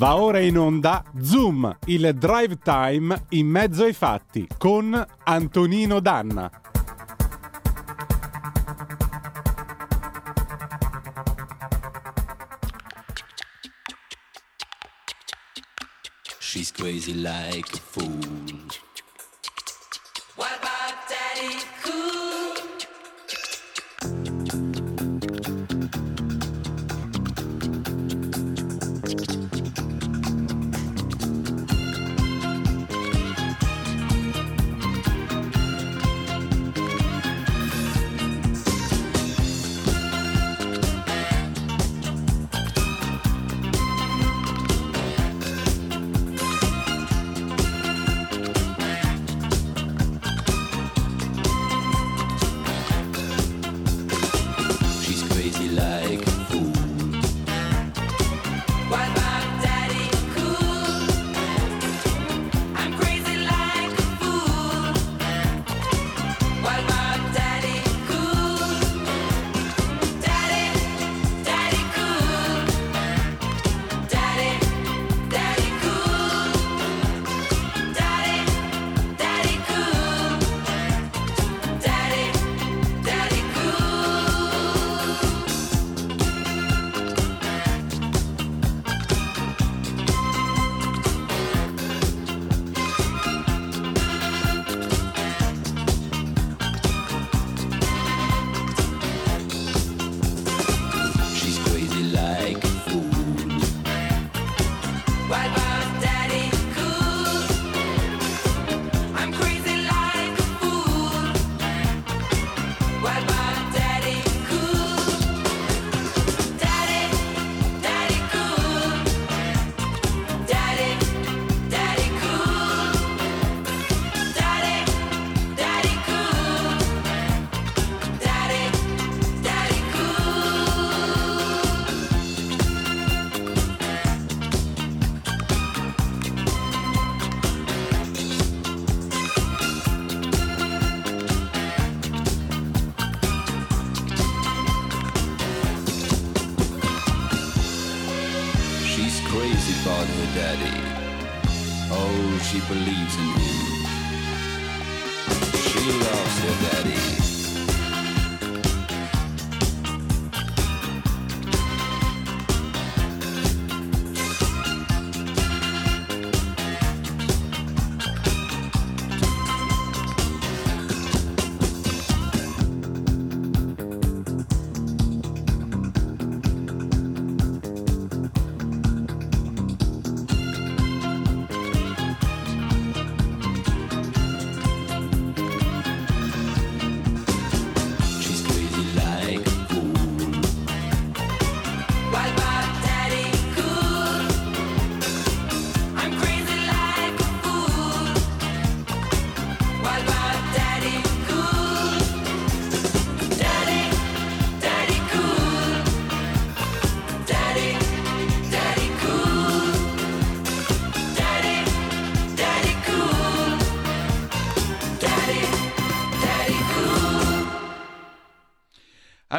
Va ora in onda Zoom, il drive time in mezzo ai fatti con Antonino Danna. She's crazy like a fool.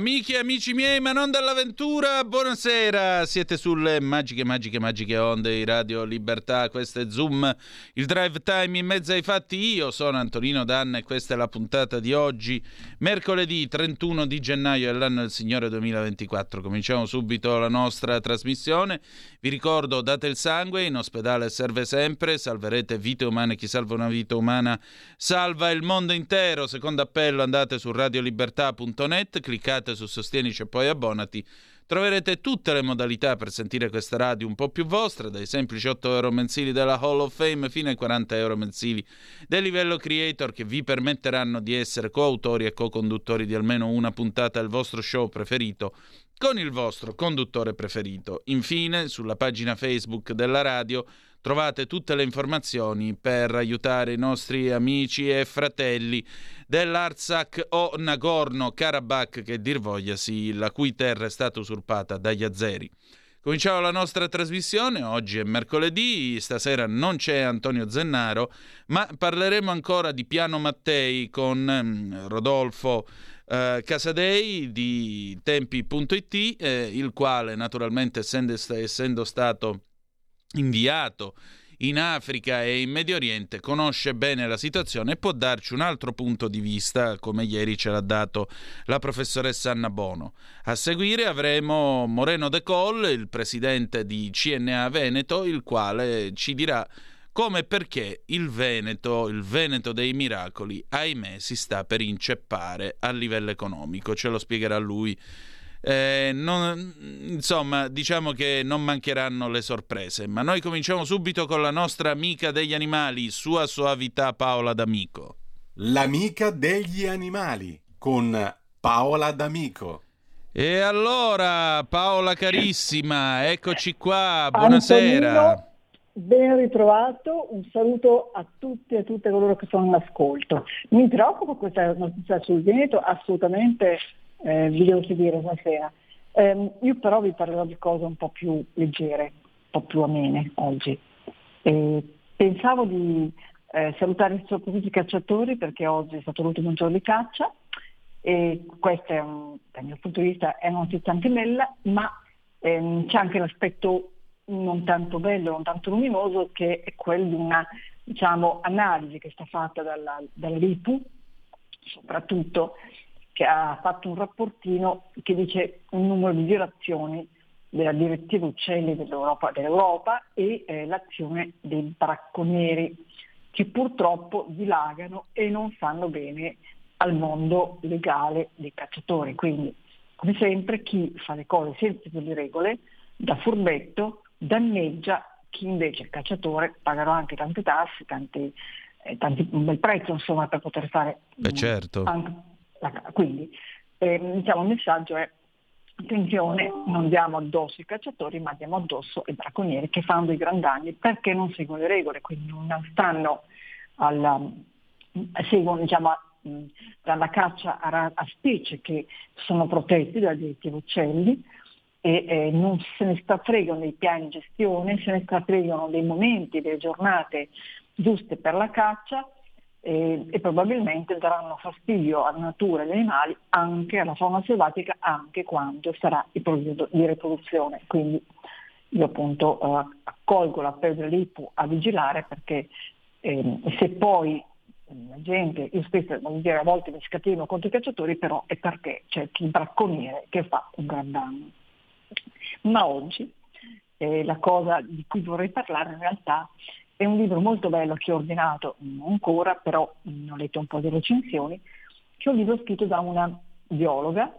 Amici e amici miei, ma non dall'avventura, buonasera. Siete sulle magiche, magiche, magiche onde di Radio Libertà. Questo è Zoom, il drive time in mezzo ai fatti. Io sono Antonino Danna e questa è la puntata di oggi, mercoledì 31 di gennaio dell'anno del Signore 2024. Cominciamo subito la nostra trasmissione. Vi ricordo, date il sangue, in ospedale serve sempre, salverete vite umane. Chi salva una vita umana salva il mondo intero. Secondo appello, andate su radiolibertà.net, cliccate su Sostienici e poi abbonati. Troverete tutte le modalità per sentire questa radio un po' più vostra, dai semplici 8 euro mensili della Hall of Fame fino ai 40 euro mensili del livello creator che vi permetteranno di essere coautori e co-conduttori di almeno una puntata del vostro show preferito con il vostro conduttore preferito. Infine, sulla pagina Facebook della radio trovate tutte le informazioni per aiutare i nostri amici e fratelli dell'Artsakh o Nagorno-Karabakh, che dir vogliasi, la cui terra è stata usurpata dagli azeri. Cominciamo la nostra trasmissione, oggi è mercoledì, stasera non c'è Antonio Zennaro, ma parleremo ancora di Piano Mattei con mm, Rodolfo eh, Casadei di tempi.it, eh, il quale naturalmente essendo, essendo stato inviato in Africa e in Medio Oriente, conosce bene la situazione e può darci un altro punto di vista, come ieri ce l'ha dato la professoressa Anna Bono. A seguire avremo Moreno De Col, il presidente di CNA Veneto, il quale ci dirà come e perché il Veneto, il Veneto dei miracoli, ahimè, si sta per inceppare a livello economico. Ce lo spiegherà lui. Eh, non- insomma, diciamo che non mancheranno le sorprese, ma noi cominciamo subito con la nostra amica degli animali, Sua Soavità Paola D'Amico. L'amica degli animali con Paola D'Amico. E allora, Paola carissima, eccoci qua, buonasera. Antonino, ben ritrovato, un saluto a tutti e a tutte coloro che sono in ascolto. Mi preoccupa questa notizia sul Veneto, assolutamente eh, vi devo dire stasera. Ehm, io però vi parlerò di cose un po' più leggere, un po' più amene oggi. E pensavo di eh, salutare soprattutto i cacciatori perché oggi è stato l'ultimo giorno di caccia e questa dal mio punto di vista è una notizia anche bella, ma ehm, c'è anche l'aspetto non tanto bello, non tanto luminoso, che è quello di una diciamo, analisi che è stata fatta dalla, dall'IPU, soprattutto, che ha fatto un rapportino che dice un numero di violazioni della direttiva uccelli dell'Europa, dell'Europa e eh, l'azione dei bracconieri che purtroppo dilagano e non fanno bene al mondo legale dei cacciatori. Quindi, come sempre, chi fa le cose senza delle regole, da furbetto, danneggia chi invece è cacciatore, pagherà anche tante tasse, tanti, eh, tanti- un bel prezzo insomma per poter fare Beh, certo. anche la- quindi ehm, diciamo, il messaggio è attenzione, non diamo addosso i cacciatori, ma diamo addosso i bracconieri che fanno dei gran danni perché non seguono le regole, quindi non stanno alla, seguono diciamo, dalla caccia a, a specie che sono protetti dalla direttiva uccelli e eh, non se ne strafregano dei piani di gestione, se ne strafregano dei momenti, delle giornate giuste per la caccia eh, e probabilmente daranno fastidio alla natura e agli animali, anche alla fauna selvatica, anche quando sarà il periodo di riproduzione. Quindi io appunto eh, accolgo l'appello dell'IPU a vigilare perché ehm, se poi eh, la gente, io spesso voglio dire, a volte mi scateno contro i cacciatori, però è perché c'è chi bracconiere che fa un gran danno. Ma oggi eh, la cosa di cui vorrei parlare in realtà è un libro molto bello che ho ordinato, ancora, però ho letto un po' di recensioni, che è un libro scritto da una biologa,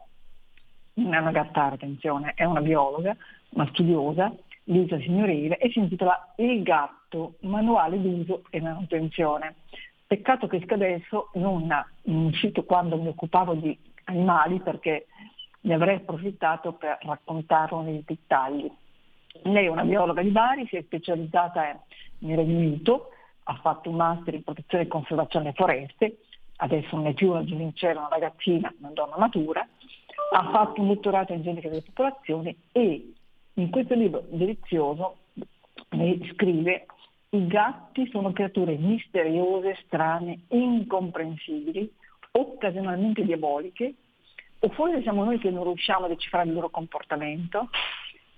non è una gattara, attenzione, è una biologa, una studiosa, Lisa Signorile, e si intitola Il gatto, manuale d'uso e manutenzione. Peccato che adesso non è uscito quando mi occupavo di animali perché ne avrei approfittato per raccontarlo nei dettagli. Lei è una biologa di Bari, si è specializzata nel Regno Unito, ha fatto un master in protezione e conservazione delle foreste, adesso non è più una giovincella, una ragazzina, una donna matura, ha fatto un dottorato in genetica delle popolazioni e in questo libro delizioso scrive i gatti sono creature misteriose, strane, incomprensibili, occasionalmente diaboliche, o forse siamo noi che non riusciamo a decifrare il loro comportamento,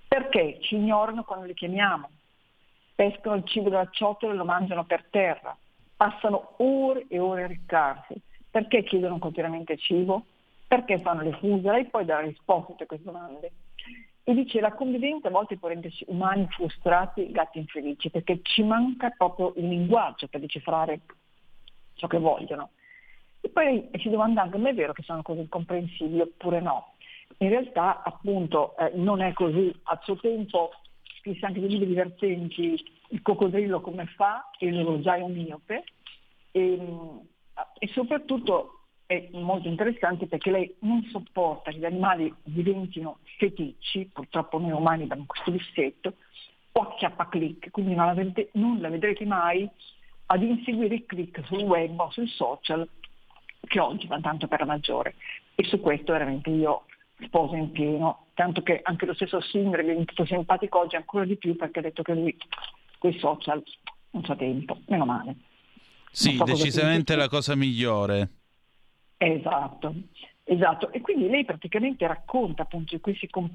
perché ci ignorano quando li chiamiamo, pescano il cibo dalla ciotola e lo mangiano per terra, passano ore e ore a riccarsi, perché chiedono continuamente cibo, perché fanno le fuse, lei poi dà risposte a tutte queste domande. E dice la convivenza a volte può renderci umani frustrati, gatti infelici, perché ci manca proprio il linguaggio per decifrare ciò che vogliono. E poi si domanda anche, ma è vero che sono cose incomprensibili oppure no? In realtà appunto eh, non è così. A suo tempo scrisse anche dei libri divertenti, Il coccodrillo come fa e l'orologiaio miope e, e soprattutto è molto interessante perché lei non sopporta che gli animali diventino feticci, purtroppo noi umani abbiamo questo dissetto, o a chiappa-click, quindi non la, vedete, non la vedrete mai ad inseguire i click sul web o sui social che oggi va tanto per la maggiore. E su questo veramente io sposo in pieno, tanto che anche lo stesso Singer è diventato simpatico oggi ancora di più perché ha detto che lui con i social non c'ha tempo, meno male. Sì, so decisamente la cosa migliore. Esatto. Esatto, e quindi lei praticamente racconta appunto questi com-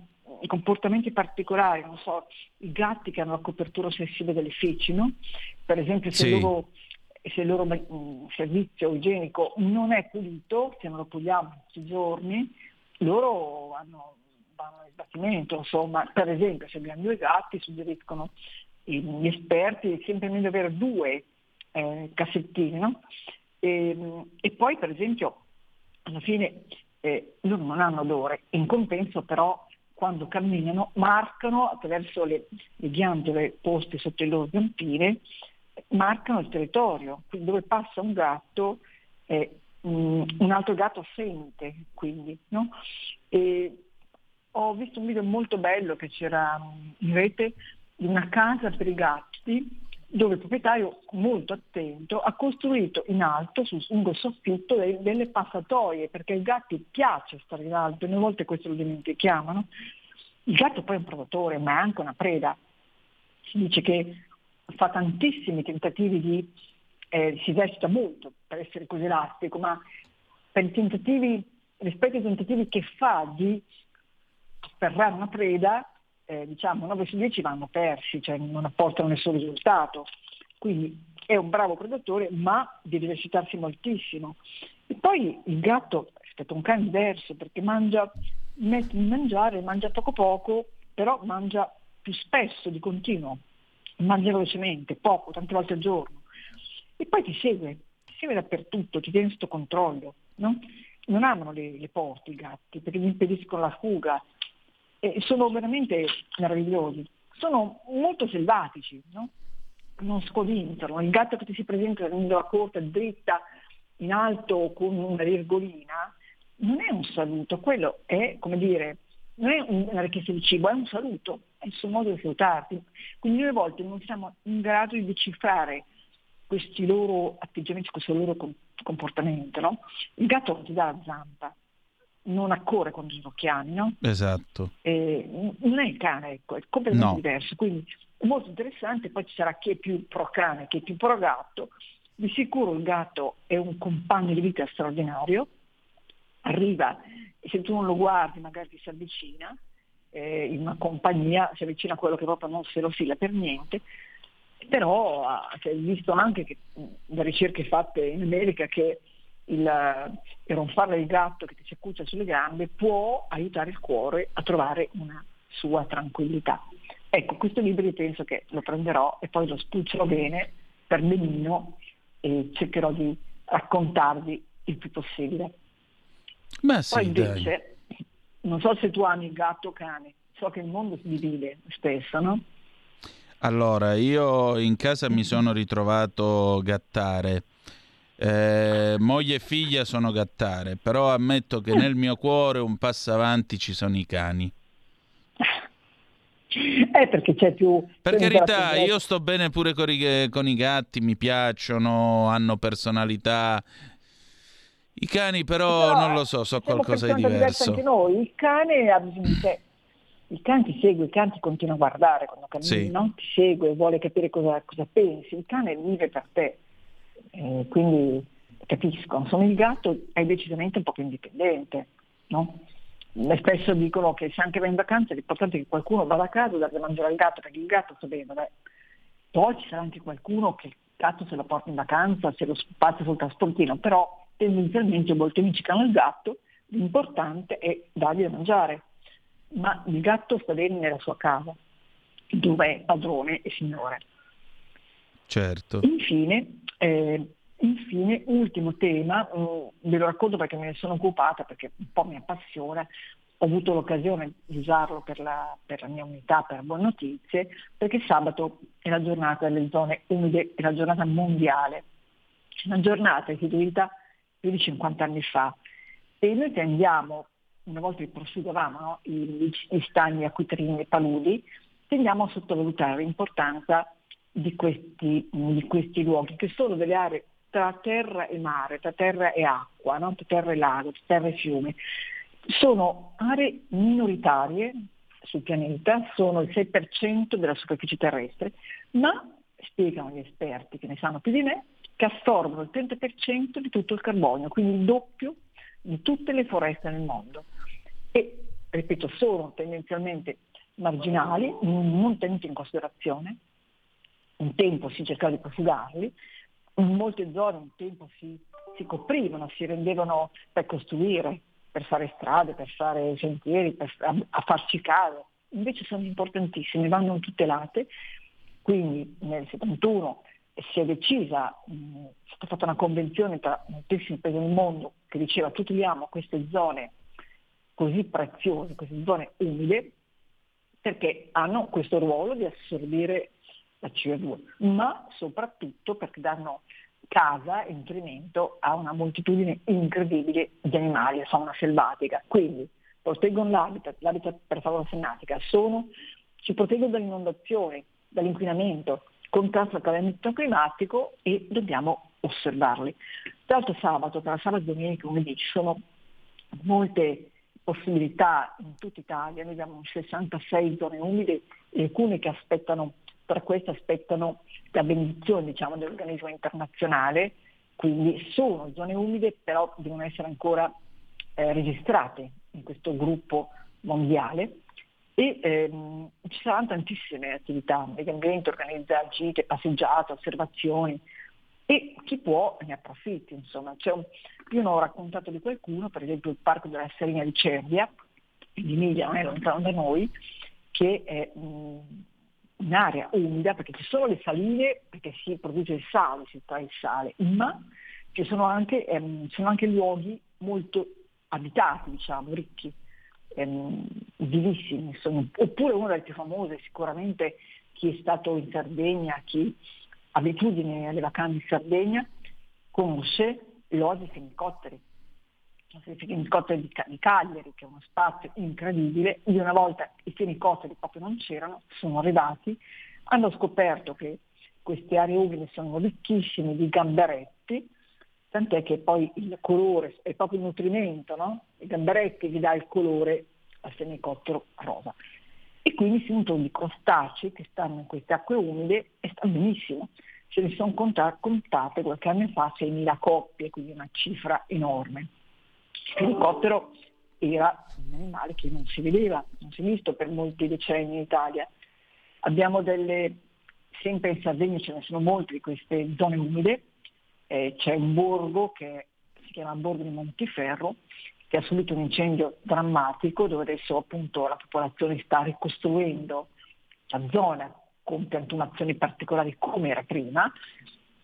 comportamenti particolari, non so, i gatti che hanno la copertura sensibile delle feci, no? Per esempio se Sì. il loro, se il loro mm, servizio igienico non è pulito, se non lo puliamo tutti i giorni, loro hanno, vanno in sbattimento, insomma, per esempio se abbiamo due gatti suggeriscono gli esperti sempre meglio avere due eh, cassettini, no? E, e poi per esempio alla fine eh, loro non hanno odore, in compenso però quando camminano marcano attraverso le, le ghiandole poste sotto le loro zampine, marcano il territorio, quindi dove passa un gatto eh, mm, un altro gatto sente, quindi, no? E ho visto un video molto bello che c'era in rete di una casa per i gatti dove il proprietario molto attento ha costruito in alto, sul lungo soffitto, delle passatoie, perché ai gatti piace stare in alto, e a volte questo lo dimentichiamo. no? Il gatto poi è un predatore, ma è anche una preda. Si dice che fa tantissimi tentativi di, eh, si esercita molto per essere così elastico, ma per i tentativi, rispetto ai tentativi che fa di afferrare una preda, eh, diciamo 9 su 10 vanno persi, cioè non apportano nessun risultato. Quindi è un bravo predatore, ma deve esercitarsi moltissimo. E poi il gatto rispetto a un cane diverso perché mangia, mette di mangiare, mangia poco poco, però mangia più spesso di continuo, mangia velocemente, poco, tante volte al giorno. E poi ti segue, ti segue dappertutto, ti tiene sotto controllo. No? Non amano le, le porte i gatti perché gli impediscono la fuga, e sono veramente meravigliosi. Sono molto selvatici, no? non scodinzano. Il gatto che ti si presenta tenendo la corta dritta in alto con una virgolina non è un saluto, quello è come dire, non è un- una richiesta di cibo, è un saluto, è il suo modo di salutarti. Quindi a volte non siamo in grado di decifrare questi loro atteggiamenti, questo loro com- comportamento. No? Il gatto non ti dà la zampa, non accorre lo chiami, no? Esatto. Eh, non è il cane, ecco, è completamente No. diverso. Quindi è molto interessante, poi ci sarà chi è più pro cane, chi è più pro gatto. Di sicuro il gatto è un compagno di vita straordinario, arriva se tu non lo guardi magari ti si avvicina, eh, in una compagnia si avvicina a quello che proprio non se lo fila per niente, però si è visto anche che, da ricerche fatte in America che il, il ronfare del gatto che ti si accuccia sulle gambe può aiutare il cuore a trovare una sua tranquillità. Ecco, questo libro io penso che lo prenderò e poi lo spulcerò bene per benino e cercherò di raccontarvi il più possibile. Ma Poi sì, dai. invece, non so se tu ami il gatto o cane, so che il mondo si divide spesso, no? Allora, io in casa mi sono ritrovato gattare. Eh, moglie e figlia sono gattare, però ammetto che nel mio cuore un passo avanti ci sono i cani. È perché c'è più... Per carità, io sto bene pure con i, con i gatti, mi piacciono, hanno personalità. I cani però, Però, non lo so, so qualcosa di diverso. Anche noi, il cane ha bisogno di te. Il cane ti segue, il cane ti continua a guardare quando cammini, Sì. no? ti segue, vuole capire cosa, cosa pensi, il cane vive per te. Quindi capisco, insomma il gatto è decisamente un po' più indipendente, no? Spesso dicono che se anche va in vacanza l'importante è che qualcuno vada a casa e da mangiare al gatto perché il gatto sta bene, vabbè. Poi ci sarà anche qualcuno che il gatto se lo porta in vacanza, se lo spazia sul trasportino, però tendenzialmente molti amici che hanno il gatto, l'importante è dargli da mangiare. Ma il gatto sta bene nella sua casa, dove è padrone e signore. Certo. Infine, eh, infine, ultimo tema, mm, ve lo racconto perché me ne sono occupata, perché un po' mi appassiona, ho avuto l'occasione di usarlo per la, per la mia unità, per Buone Notizie, perché sabato è la giornata delle zone umide, è la giornata mondiale, una giornata istituita più di 50 anni fa. E noi tendiamo, una volta che prosciugavamo no, i- gli stagni acquitrini e paludi, tendiamo a sottovalutare l'importanza di questi, di questi luoghi, che sono delle aree tra terra e mare, tra terra e acqua, no? tra terra e lago, tra terra e fiume. Sono aree minoritarie sul pianeta, sono il 6% della superficie terrestre, ma, spiegano gli esperti che ne sanno più di me, che assorbono il 30% di tutto il carbonio, quindi il doppio di tutte le foreste nel mondo. E, ripeto, sono tendenzialmente marginali, non tenuti in considerazione. Un tempo si cercava di profugarli, in molte zone un tempo si, si coprivano, si rendevano per costruire, per fare strade, per fare sentieri, per, a, a farci case. Invece sono importantissime, vanno tutelate. Quindi nel 71 si è decisa, è stata fatta una convenzione tra moltissimi paesi del mondo che diceva tuteliamo queste zone così preziose, queste zone umide, perché hanno questo ruolo di assorbire la CO2, ma soprattutto perché danno casa e nutrimento a una moltitudine incredibile di animali, fauna selvatica. Quindi proteggono l'habitat, l'habitat per fauna selvatica, sono, ci proteggono dalle inondazioni, dall'inquinamento, contrasto al cambiamento climatico e dobbiamo osservarli. Tra l'altro sabato, tra sabato e domenica, come dici, ci sono molte possibilità in tutta Italia, noi abbiamo 66 zone umide alcune che aspettano, per questo aspettano la benedizione diciamo, dell'organismo internazionale, quindi sono zone umide però devono essere ancora eh, registrate in questo gruppo mondiale e ehm, ci saranno tantissime attività, Medio Ambiente organizza gite, passeggiate, osservazioni e chi può ne approfitti. Insomma. Un, io non ho raccontato di qualcuno, per esempio il Parco della Serina di Cervia, in Emilia, non è lontano da noi, che è mh, un'area umida perché ci sono le saline, perché si produce il sale, si trae il sale, ma ci sono anche, ehm, sono anche luoghi molto abitati, diciamo, ricchi, ehm, vivissimi. Sono, oppure una delle più famose, sicuramente chi è stato in Sardegna, chi ha abitudini alle vacanze in Sardegna, conosce l'Oasi Fenicotteri. Il Fenicotteri di, di Cagliari, che è uno spazio incredibile. Io una volta i fenicotteri proprio non c'erano, sono arrivati, hanno scoperto che queste aree umide sono ricchissime di gamberetti, tant'è che poi il colore è proprio il nutrimento, no? I gamberetti vi dà il colore al fenicottero rosa. E quindi si nutrono di crostacei che stanno in queste acque umide e stanno benissimo. Ce ne sono contate qualche anno fa 6.000 coppie, quindi una cifra enorme. Il fenicottero era un animale che non si vedeva, non si è visto per molti decenni in Italia. Abbiamo delle, sempre in Sardegna ce ne sono molte di queste zone umide, eh, c'è un borgo che si chiama Borgo di Montiferro, che ha subito un incendio drammatico dove adesso appunto la popolazione sta ricostruendo la zona con piantumazioni particolari come era prima.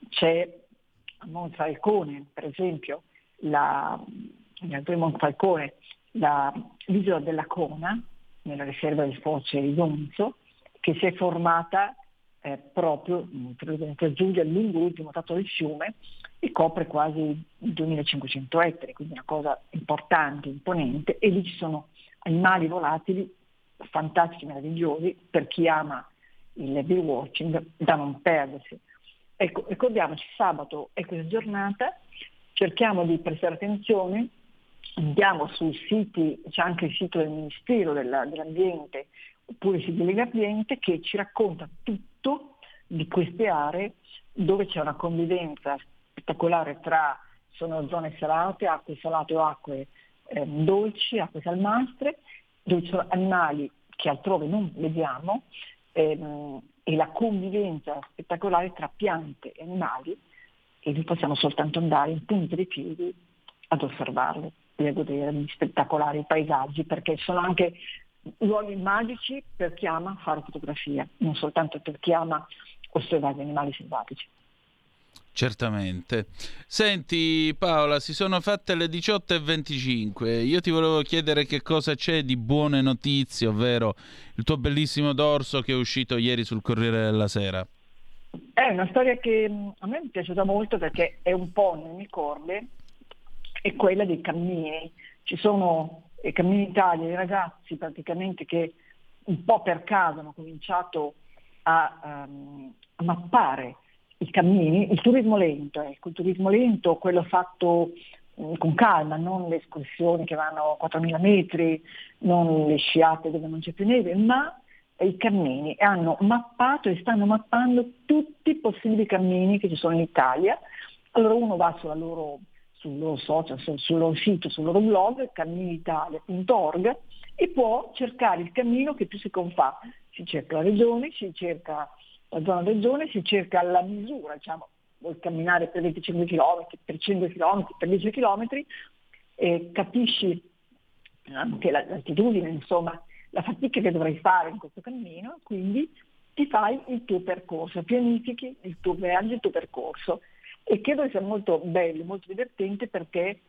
C'è a Monfalcone, per esempio, la, nel Monfalcone, la, l'isola della Cona, nella riserva del Foce di Donzo, che si è formata eh, proprio per Giulia lungo l'ultimo tratto del fiume e copre quasi 2500 ettari, quindi una cosa importante, imponente, e lì ci sono animali volatili fantastici, meravigliosi, per chi ama il bee watching, da non perdersi. Ecco, ricordiamoci, sabato è questa giornata, cerchiamo di prestare attenzione, andiamo sui siti, c'è anche il sito del Ministero della, dell'Ambiente oppure il sito dell'Ambiente che ci racconta tutto di queste aree dove c'è una convivenza spettacolare tra sono zone salate, acque salate o acque eh, dolci, acque salmastre, dove ci sono animali che altrove non vediamo ehm, e la convivenza spettacolare tra piante e animali e noi possiamo soltanto andare in punta di piedi ad osservarli e a godere di spettacolari paesaggi perché sono anche luoghi magici per chi ama fare fotografia, non soltanto per chi ama osservare gli animali selvatici. Certamente. Senti Paola, si sono fatte le 18.25. Io ti volevo chiedere che cosa c'è di buone notizie, ovvero il tuo bellissimo dorso che è uscito ieri sul Corriere della Sera. È una storia che mm, a me è piaciuta molto perché è un po' nelle mie corde, è quella dei cammini. Ci sono i cammini in Italia, i ragazzi praticamente che un po' per caso hanno cominciato a, um, a mappare i cammini, il turismo lento, ecco, il turismo lento, quello fatto mh, con calma, non le escursioni che vanno a 4.000 metri, non le sciate dove non c'è più neve, ma i cammini e hanno mappato e stanno mappando tutti i possibili cammini che ci sono in Italia. Allora uno va sulla loro, sul loro social, sul, loro sito, sul loro blog, camminitalia.org, e può cercare il cammino che più si confà. Si cerca la regione, si cerca la zona regione, si cerca la misura, diciamo, vuoi camminare per 25 km, per 5 km, per 10 km, e capisci anche la- l'altitudine, insomma, la fatica che dovrai fare in questo cammino, quindi ti fai il tuo percorso, pianifichi il tuo viaggio, il tuo percorso. E credo che sia molto bello, molto divertente perché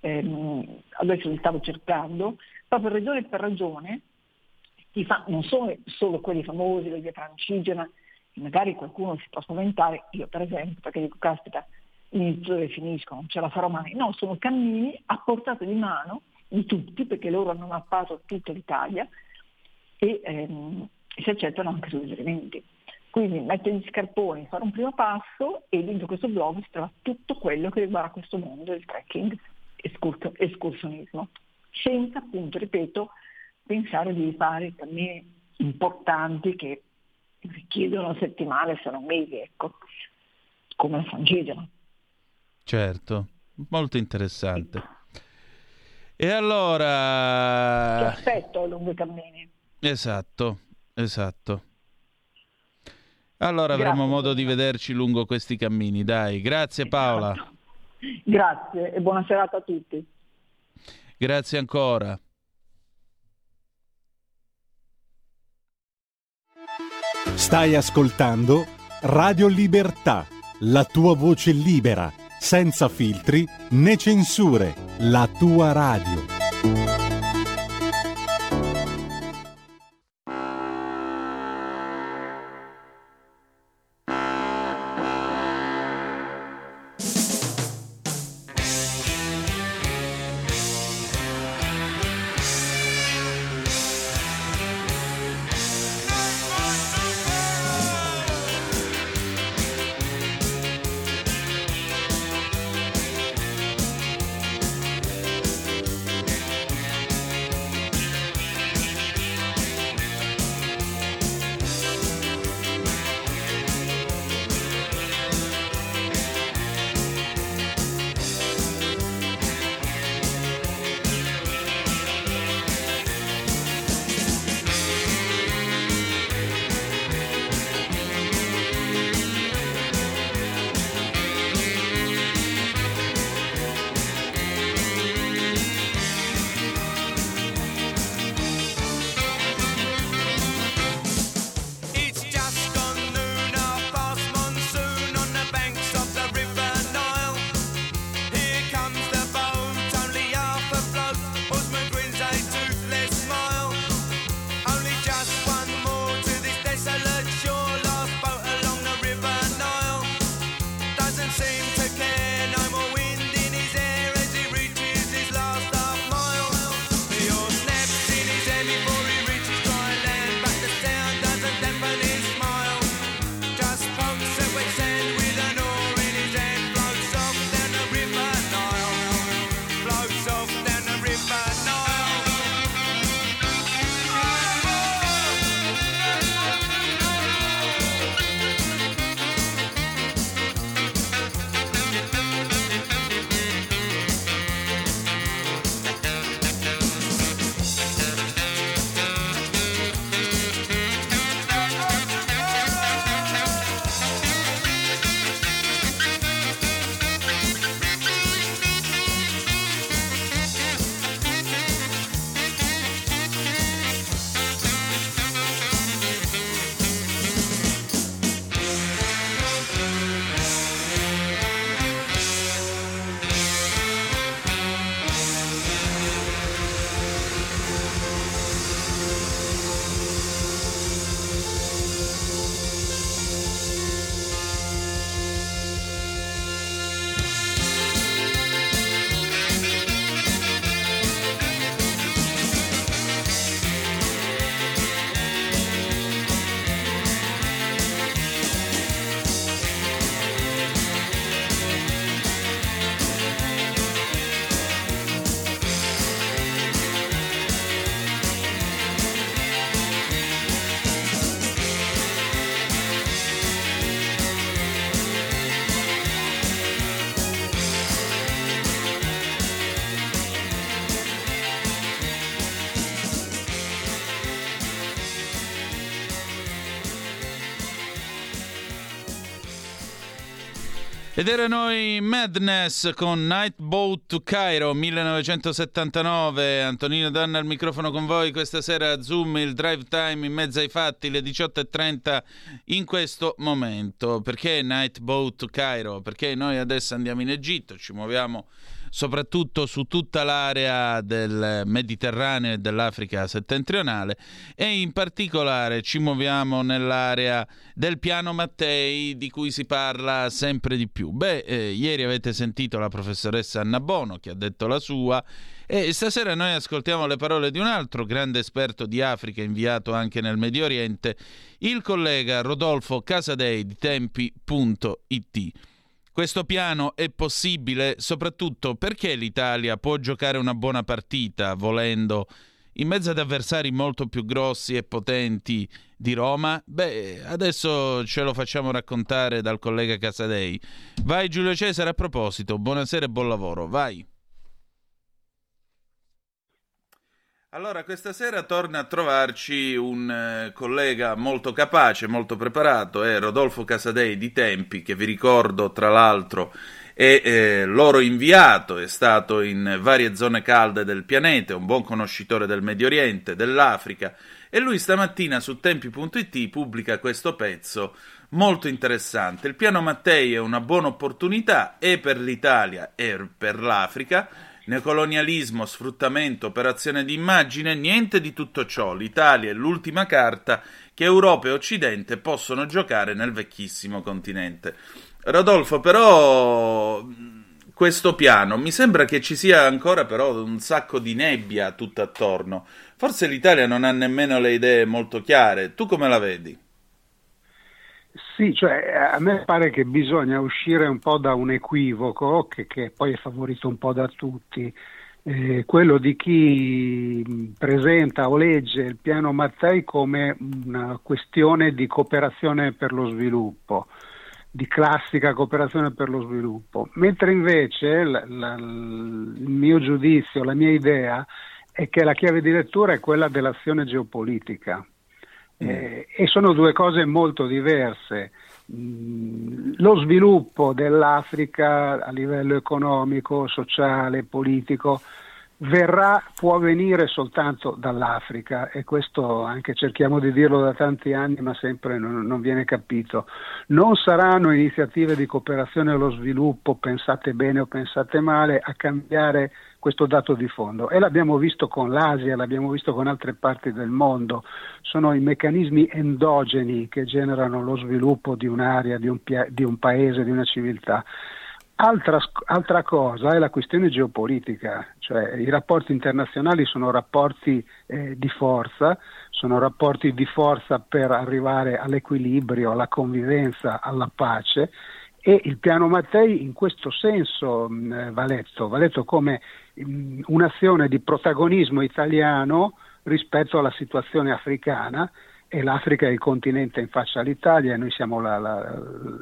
ehm, adesso li stavo cercando, proprio regione per regione, ti fa, non sono solo quelli famosi, la via francigena, magari qualcuno si può spaventare, io per esempio, perché dico, caspita, inizio e finisco, non ce la farò mai. No, sono cammini a portata di mano di tutti, perché loro hanno mappato tutta l'Italia e ehm, si accettano anche suggerimenti. Quindi mettere gli scarponi, fare un primo passo e dentro questo blog si trova tutto quello che riguarda questo mondo del trekking, escur- escursionismo, senza appunto, ripeto, pensare di fare cammini importanti che richiedono settimane, se non mesi, ecco, come la Francigena. Certo, molto interessante. E allora... aspetto lungo i cammini. Esatto, esatto. Allora Grazie, avremo modo di vederci lungo questi cammini, dai. Grazie Paola, Grazie e buona serata a tutti. grazie ancora. Stai ascoltando Radio Libertà, la tua voce libera, senza filtri né censure, la tua radio. Ed erano i Madness con Night Boat to Cairo 1979. Antonino Danna al microfono con voi questa sera a Zoom, il drive time in mezzo ai fatti, le 18.30 in questo momento. Perché Night Boat to Cairo? Perché noi adesso andiamo in Egitto, ci muoviamo soprattutto su tutta l'area del Mediterraneo e dell'Africa settentrionale e in particolare ci muoviamo nell'area del piano Mattei di cui si parla sempre di più. Beh, eh, ieri avete sentito la professoressa Anna Bono che ha detto la sua e stasera noi ascoltiamo le parole di un altro grande esperto di Africa inviato anche nel Medio Oriente, il collega Rodolfo Casadei di tempi.it. Questo piano è possibile soprattutto perché l'Italia può giocare una buona partita volendo in mezzo ad avversari molto più grossi e potenti di Roma? Beh, adesso ce lo facciamo raccontare dal collega Casadei. Vai Giulio Cesare a proposito, buonasera e buon lavoro, vai. Allora, questa sera torna a trovarci un eh, collega molto capace, molto preparato, è Rodolfo Casadei di Tempi, che vi ricordo tra l'altro è eh, loro inviato, è stato in varie zone calde del pianeta, è un buon conoscitore del Medio Oriente, dell'Africa e lui stamattina su tempi.it pubblica questo pezzo molto interessante. Il piano Mattei è una buona opportunità e per l'Italia e per l'Africa neocolonialismo, sfruttamento, operazione di immagine, niente di tutto ciò. L'Italia è l'ultima carta che Europa e Occidente possono giocare nel vecchissimo continente. Rodolfo, però questo piano mi sembra che ci sia ancora però un sacco di nebbia tutto attorno. Forse l'Italia non ha nemmeno le idee molto chiare. Tu come la vedi? Sì, cioè a me pare che bisogna uscire un po' da un equivoco che, che poi è favorito un po' da tutti, eh, quello di chi presenta o legge il piano Mattei come una questione di cooperazione per lo sviluppo, di classica cooperazione per lo sviluppo, mentre invece la, la, il mio giudizio, la mia idea è che la chiave di lettura è quella dell'azione geopolitica. Eh, e sono due cose molto diverse. Mm, Lo sviluppo dell'Africa a livello economico, sociale, politico verrà, può venire soltanto dall'Africa e questo anche cerchiamo di dirlo da tanti anni ma sempre non, non viene capito. Non saranno iniziative di cooperazione allo sviluppo, pensate bene o pensate male, a cambiare questo dato di fondo. E l'abbiamo visto con l'Asia, l'abbiamo visto con altre parti del mondo, sono i meccanismi endogeni che generano lo sviluppo di un'area, di un, di un paese, di una civiltà. Altra, altra, cosa è la questione geopolitica, cioè i rapporti internazionali sono rapporti eh, di forza, sono rapporti di forza per arrivare all'equilibrio, alla convivenza, alla pace e il piano Mattei in questo senso mh, va letto, va letto come mh, un'azione di protagonismo italiano rispetto alla situazione africana e l'Africa è il continente in faccia all'Italia noi siamo la, la,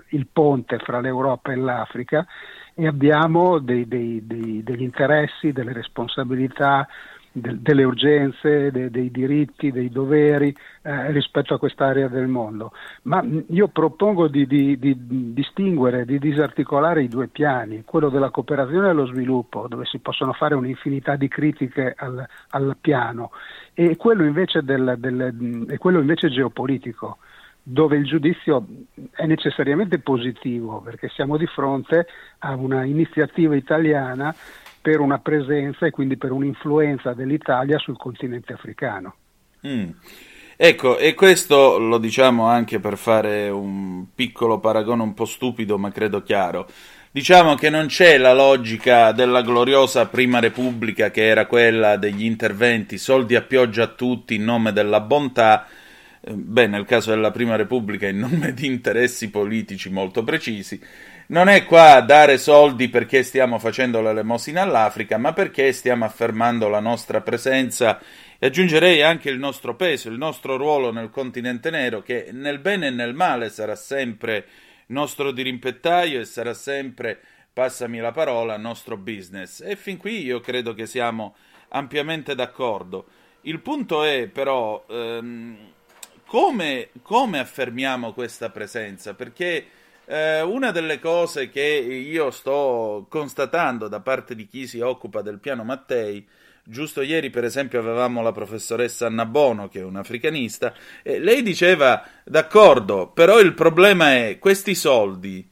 il ponte fra l'Europa e l'Africa e abbiamo dei, dei, dei, degli interessi, delle responsabilità, de, delle urgenze, de, dei diritti, dei doveri eh, rispetto a quest'area del mondo. Ma io propongo di, di, di, distinguere, di disarticolare i due piani, quello della cooperazione e dello sviluppo, dove si possono fare un'infinità di critiche al, al piano, e quello invece, del, del, e quello invece geopolitico dove il giudizio è necessariamente positivo perché siamo di fronte a una iniziativa italiana per una presenza e quindi per un'influenza dell'Italia sul continente africano. Mm. Ecco, e questo lo diciamo anche per fare un piccolo paragone un po' stupido, ma credo chiaro. Diciamo che non c'è la logica della gloriosa Prima Repubblica che era quella degli interventi soldi a pioggia a tutti in nome della bontà, beh, nel caso della Prima Repubblica in nome di interessi politici molto precisi. Non è qua a dare soldi perché stiamo facendo l'elemosina all'Africa, ma perché stiamo affermando la nostra presenza e aggiungerei anche il nostro peso, il nostro ruolo nel continente nero, che nel bene e nel male sarà sempre nostro dirimpettaio e sarà sempre, passami la parola, nostro business. E fin qui io credo che siamo ampiamente d'accordo. Il punto è però ehm, come, come affermiamo questa presenza? Perché eh, una delle cose che io sto constatando da parte di chi si occupa del piano Mattei, giusto ieri per esempio avevamo la professoressa Anna Bono che è un'africanista, e lei diceva d'accordo, però il problema è questi soldi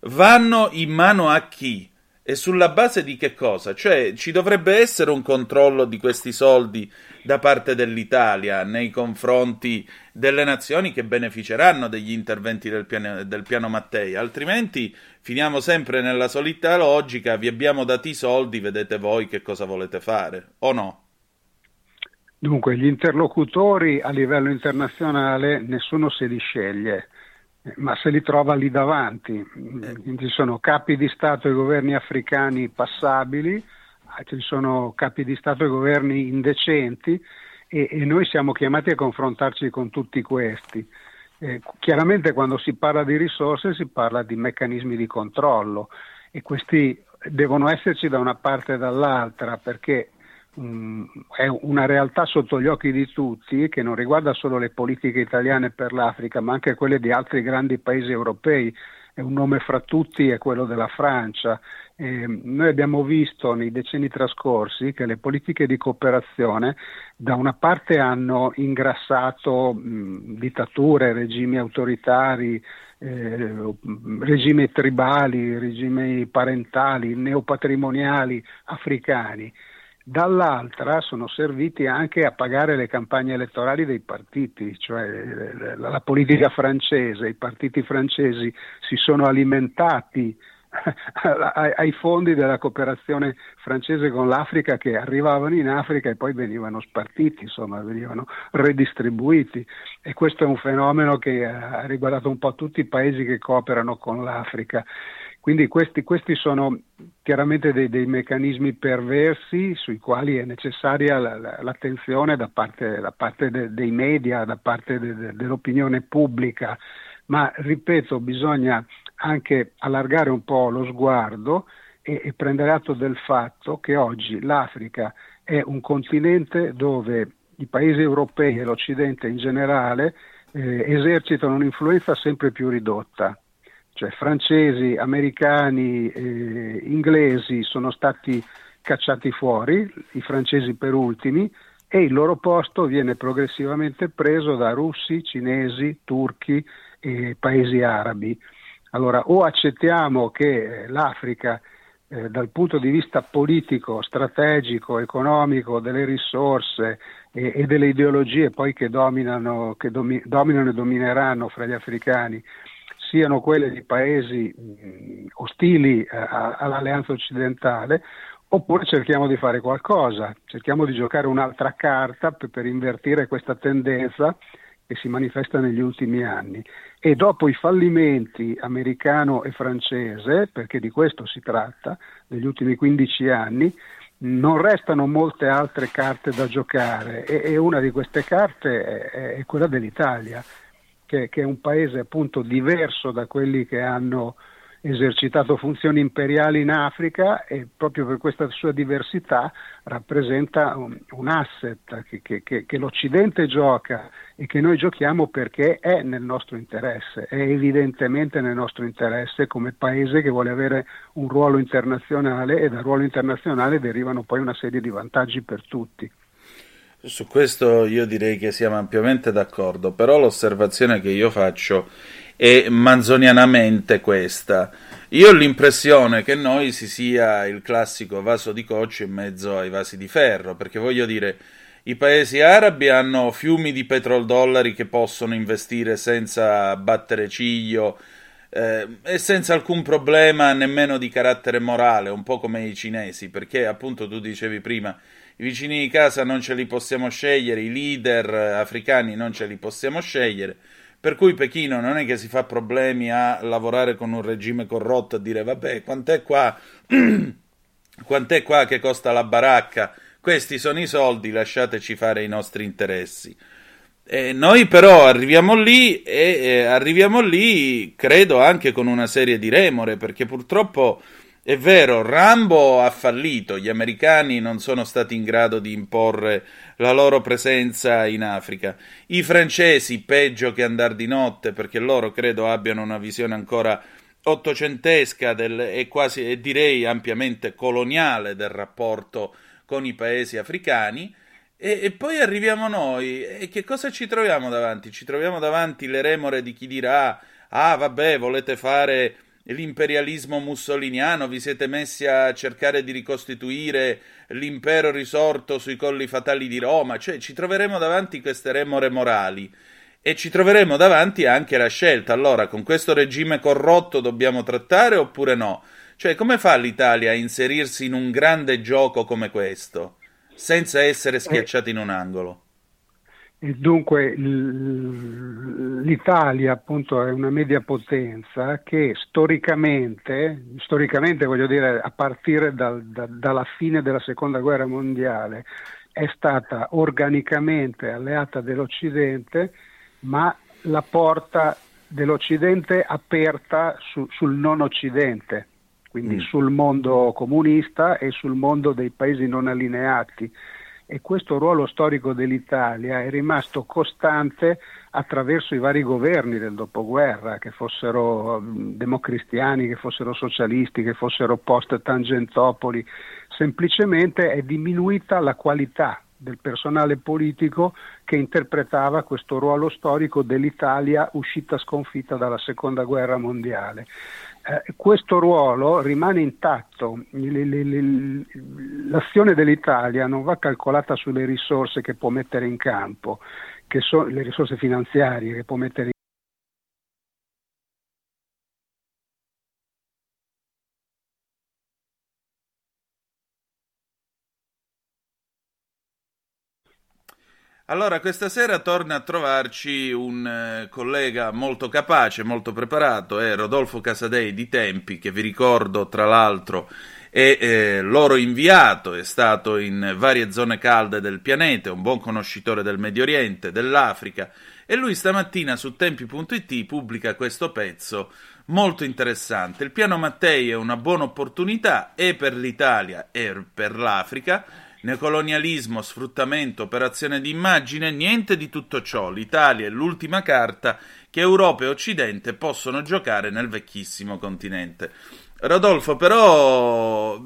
vanno in mano a chi? E sulla base di che cosa? Cioè, ci dovrebbe essere un controllo di questi soldi da parte dell'Italia nei confronti delle nazioni che beneficeranno degli interventi del piano, del piano Mattei, altrimenti finiamo sempre nella solita logica, vi abbiamo dati i soldi, vedete voi che cosa volete fare, o no? Dunque, gli interlocutori a livello internazionale nessuno se li sceglie, ma se li trova lì davanti. Ci sono capi di Stato e governi africani passabili, eh, ci sono capi di Stato e governi indecenti e, e noi siamo chiamati a confrontarci con tutti questi. Eh, chiaramente quando si parla di risorse si parla di meccanismi di controllo e questi devono esserci da una parte e dall'altra perché è una realtà sotto gli occhi di tutti che non riguarda solo le politiche italiane per l'Africa ma anche quelle di altri grandi paesi europei. E un nome fra tutti è quello della Francia. Eh, noi abbiamo visto nei decenni trascorsi che le politiche di cooperazione da una parte hanno ingrassato mh, dittature, regimi autoritari, eh, regimi tribali, regimi parentali, neopatrimoniali africani, dall'altra sono serviti anche a pagare le campagne elettorali dei partiti, cioè la, la politica francese, i partiti francesi si sono alimentati ai fondi della cooperazione francese con l'Africa che arrivavano in Africa e poi venivano spartiti, insomma, venivano redistribuiti. E questo è un fenomeno che ha riguardato un po' tutti i paesi che cooperano con l'Africa. Quindi questi, questi sono chiaramente dei, dei, meccanismi perversi sui quali è necessaria la, la, l'attenzione da parte, da parte de, dei media, da parte de, de, dell'opinione pubblica, ma ripeto, bisogna anche allargare un po' lo sguardo e, e prendere atto del fatto che oggi l'Africa è un continente dove i paesi europei e l'Occidente in generale eh, esercitano un'influenza sempre più ridotta cioè francesi, americani, eh, inglesi sono stati cacciati fuori, i francesi per ultimi, e il loro posto viene progressivamente preso da russi, cinesi, turchi e paesi arabi. Allora o accettiamo che l'Africa eh, dal punto di vista politico, strategico, economico, delle risorse e, e delle ideologie poi che, dominano, che domi, dominano e domineranno fra gli africani, siano quelle di paesi mh, ostili eh, all'alleanza occidentale, oppure cerchiamo di fare qualcosa, cerchiamo di giocare un'altra carta per, per invertire questa tendenza che si manifesta negli ultimi anni. E dopo i fallimenti americano e francese, perché di questo si tratta, negli ultimi 15 anni, non restano molte altre carte da giocare e, e una di queste carte è, è quella dell'Italia che, che, è un paese appunto diverso da quelli che hanno esercitato funzioni imperiali in Africa e proprio per questa sua diversità rappresenta un, un asset che, che, che, l'Occidente gioca e che noi giochiamo perché è nel nostro interesse, è evidentemente nel nostro interesse come paese che vuole avere un ruolo internazionale e dal ruolo internazionale derivano poi una serie di vantaggi per tutti. Su questo io direi che siamo ampiamente d'accordo, però l'osservazione che io faccio è manzonianamente questa. Io ho l'impressione che noi si sia il classico vaso di coccio in mezzo ai vasi di ferro, perché voglio dire, i paesi arabi hanno fiumi di petrodollari che possono investire senza battere ciglio eh, e senza alcun problema nemmeno di carattere morale, un po' come i cinesi, perché appunto tu dicevi prima i vicini di casa non ce li possiamo scegliere, i leader africani non ce li possiamo scegliere, per cui Pechino non è che si fa problemi a lavorare con un regime corrotto a dire vabbè quant'è qua, quant'è qua che costa la baracca, questi sono i soldi, lasciateci fare i nostri interessi. E noi però arriviamo lì e eh, arriviamo lì credo anche con una serie di remore perché purtroppo È vero, Rambo ha fallito, gli americani non sono stati in grado di imporre la loro presenza in Africa. I francesi peggio che andar di notte perché loro credo abbiano una visione ancora ottocentesca del, e quasi e direi ampiamente coloniale del rapporto con i paesi africani. E, e poi arriviamo noi, e che cosa ci troviamo davanti? Ci troviamo davanti le remore di chi dirà: Ah, vabbè, volete fare l'imperialismo mussoliniano, vi siete messi a cercare di ricostituire l'impero risorto sui colli fatali di Roma, cioè ci troveremo davanti queste remore morali e ci troveremo davanti anche la scelta. Allora, con questo regime corrotto dobbiamo trattare oppure no? Cioè, come fa l'Italia a inserirsi in un grande gioco come questo, senza essere schiacciati in un angolo? E dunque l'Italia appunto è una media potenza che storicamente, storicamente voglio dire a partire dal- da- dalla fine della seconda guerra mondiale, è stata organicamente alleata dell'Occidente, ma la porta dell'Occidente aperta su- sul non Occidente, quindi Mm. sul mondo comunista e sul mondo dei paesi non allineati e questo ruolo storico dell'Italia è rimasto costante attraverso i vari governi del dopoguerra, che fossero mh, democristiani, che fossero socialisti, che fossero post-Tangentopoli, semplicemente è diminuita la qualità del personale politico che interpretava questo ruolo storico dell'Italia uscita sconfitta dalla seconda guerra mondiale. Eh, questo ruolo rimane intatto, l'azione dell'Italia non va calcolata sulle risorse che può mettere in campo, sono le risorse finanziarie che può mettere in Allora, questa sera torna a trovarci un eh, collega molto capace, molto preparato, è Rodolfo Casadei di Tempi, che vi ricordo tra l'altro è eh, loro inviato, è stato in varie zone calde del pianeta, è un buon conoscitore del Medio Oriente, dell'Africa, e lui stamattina su Tempi.it pubblica questo pezzo molto interessante. Il piano Mattei è una buona opportunità e per l'Italia e per l'Africa. Neocolonialismo, sfruttamento, operazione di immagine, niente di tutto ciò. L'Italia è l'ultima carta che Europa e Occidente possono giocare nel vecchissimo continente. Rodolfo, però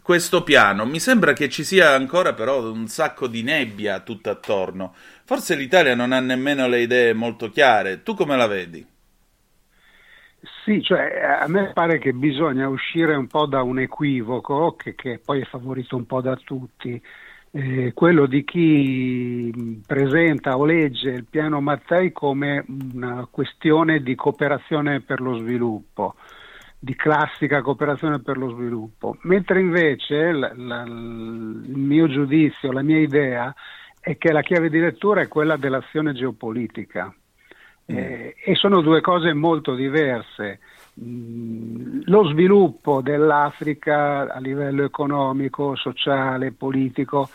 questo piano mi sembra che ci sia ancora però un sacco di nebbia tutto attorno. Forse l'Italia non ha nemmeno le idee molto chiare. Tu come la vedi? Sì, cioè a me pare che bisogna uscire un po' da un equivoco che, che poi è favorito un po' da tutti, eh, quello di chi mh, presenta o legge il piano Mattei come una questione di cooperazione per lo sviluppo, di classica cooperazione per lo sviluppo, mentre invece la- la- il mio giudizio, la mia idea è che la chiave di lettura è quella dell'azione geopolitica. Eh, e sono due cose molto diverse. Mm, Lo sviluppo dell'Africa a livello economico, sociale, politico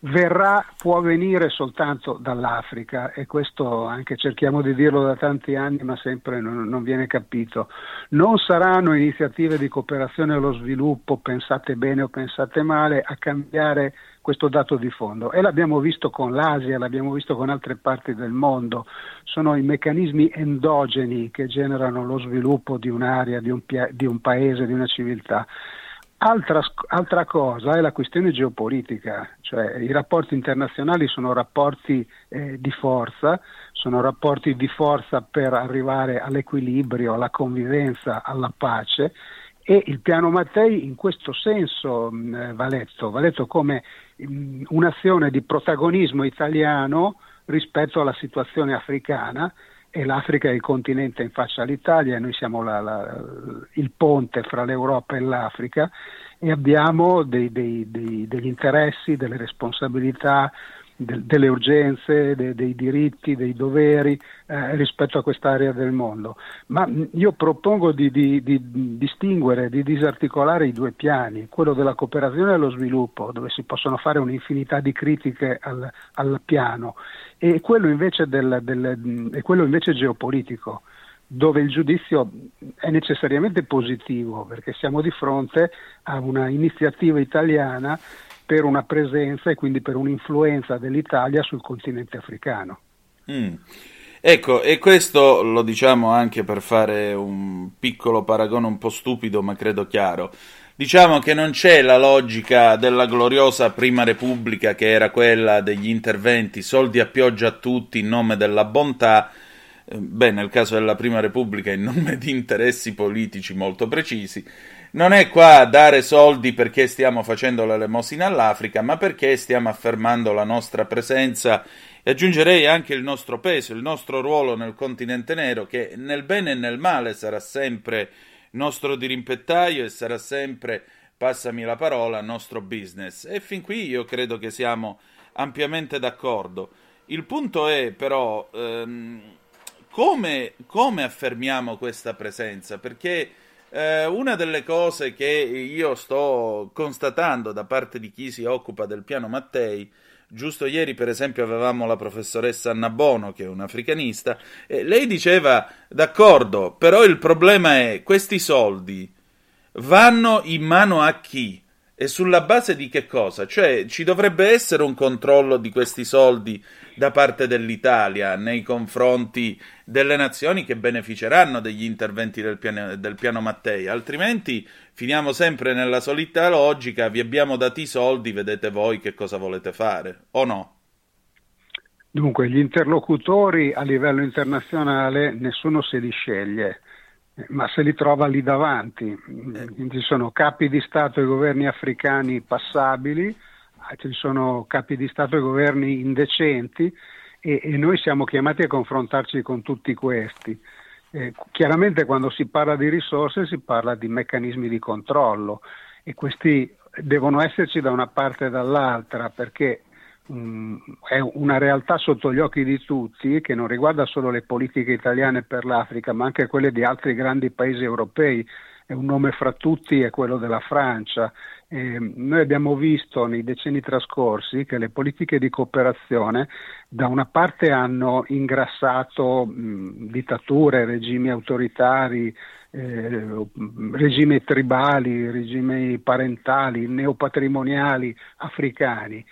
verrà, può venire soltanto dall'Africa e questo anche cerchiamo di dirlo da tanti anni ma sempre non, non viene capito. Non saranno iniziative di cooperazione allo sviluppo, pensate bene o pensate male, a cambiare questo dato di fondo e l'abbiamo visto con l'Asia, l'abbiamo visto con altre parti del mondo, sono i meccanismi endogeni che generano lo sviluppo di un'area, di un, di un paese, di una civiltà. Altra, altra cosa è la questione geopolitica, cioè i rapporti internazionali sono rapporti eh, di forza, sono rapporti di forza per arrivare all'equilibrio, alla convivenza, alla pace e il piano Mattei in questo senso mh, va letto, va letto come mh, un'azione di protagonismo italiano rispetto alla situazione africana e l'Africa è il continente in faccia all'Italia e noi siamo la- la- il ponte fra l'Europa e l'Africa e abbiamo dei- dei- dei- degli interessi, delle responsabilità, del- delle urgenze, de- dei diritti, dei doveri eh, rispetto a quest'area del mondo. Ma mh, io propongo di, di- di distinguere, di disarticolare i due piani, quello della cooperazione e dello sviluppo, dove si possono fare un'infinità di critiche al, al piano, e quello invece, del, del- mh, e quello invece geopolitico dove il giudizio è necessariamente positivo perché siamo di fronte a una iniziativa italiana per una presenza e quindi per un'influenza dell'Italia sul continente africano. Mm. Ecco, e questo lo diciamo anche per fare un piccolo paragone un po' stupido, ma credo chiaro. Diciamo che non c'è la logica della gloriosa Prima Repubblica che era quella degli interventi soldi a pioggia a tutti in nome della bontà, eh, beh, nel caso della Prima Repubblica in nome di interessi politici molto precisi. Non è qua dare soldi perché stiamo facendo l'elemosina all'Africa, ma perché stiamo affermando la nostra presenza e aggiungerei anche il nostro peso, il nostro ruolo nel continente nero, che nel bene e nel male sarà sempre nostro dirimpettaio e sarà sempre, passami la parola, nostro business. E fin qui io credo che siamo ampiamente d'accordo. Il punto è però ehm, come, come affermiamo questa presenza? Perché eh, una delle cose che io sto constatando da parte di chi si occupa del piano Mattei Giusto ieri, per esempio, avevamo la professoressa Anna Bono, che è un'africanista, e lei diceva: d'accordo, però il problema è questi soldi vanno in mano a chi? E sulla base di che cosa? Cioè, ci dovrebbe essere un controllo di questi soldi da parte dell'Italia nei confronti delle nazioni che beneficeranno degli interventi del piano, del piano Mattei, altrimenti finiamo sempre nella solita logica, vi abbiamo dati i soldi, vedete voi che cosa volete fare, o no? Dunque, gli interlocutori a livello internazionale nessuno se li sceglie, ma se li trova lì davanti. Ci sono capi di Stato e governi africani passabili, ci sono capi di Stato e governi indecenti e, e noi siamo chiamati a confrontarci con tutti questi. Eh, chiaramente quando si parla di risorse si parla di meccanismi di controllo e questi devono esserci da una parte e dall'altra perché è una realtà sotto gli occhi di tutti che non riguarda solo le politiche italiane per l'Africa ma anche quelle di altri grandi paesi europei e un nome fra tutti è quello della Francia. Eh, noi abbiamo visto nei decenni trascorsi che le politiche di cooperazione da una parte hanno ingrassato mh, dittature, regimi autoritari, eh, regimi tribali, regimi parentali, neopatrimoniali africani,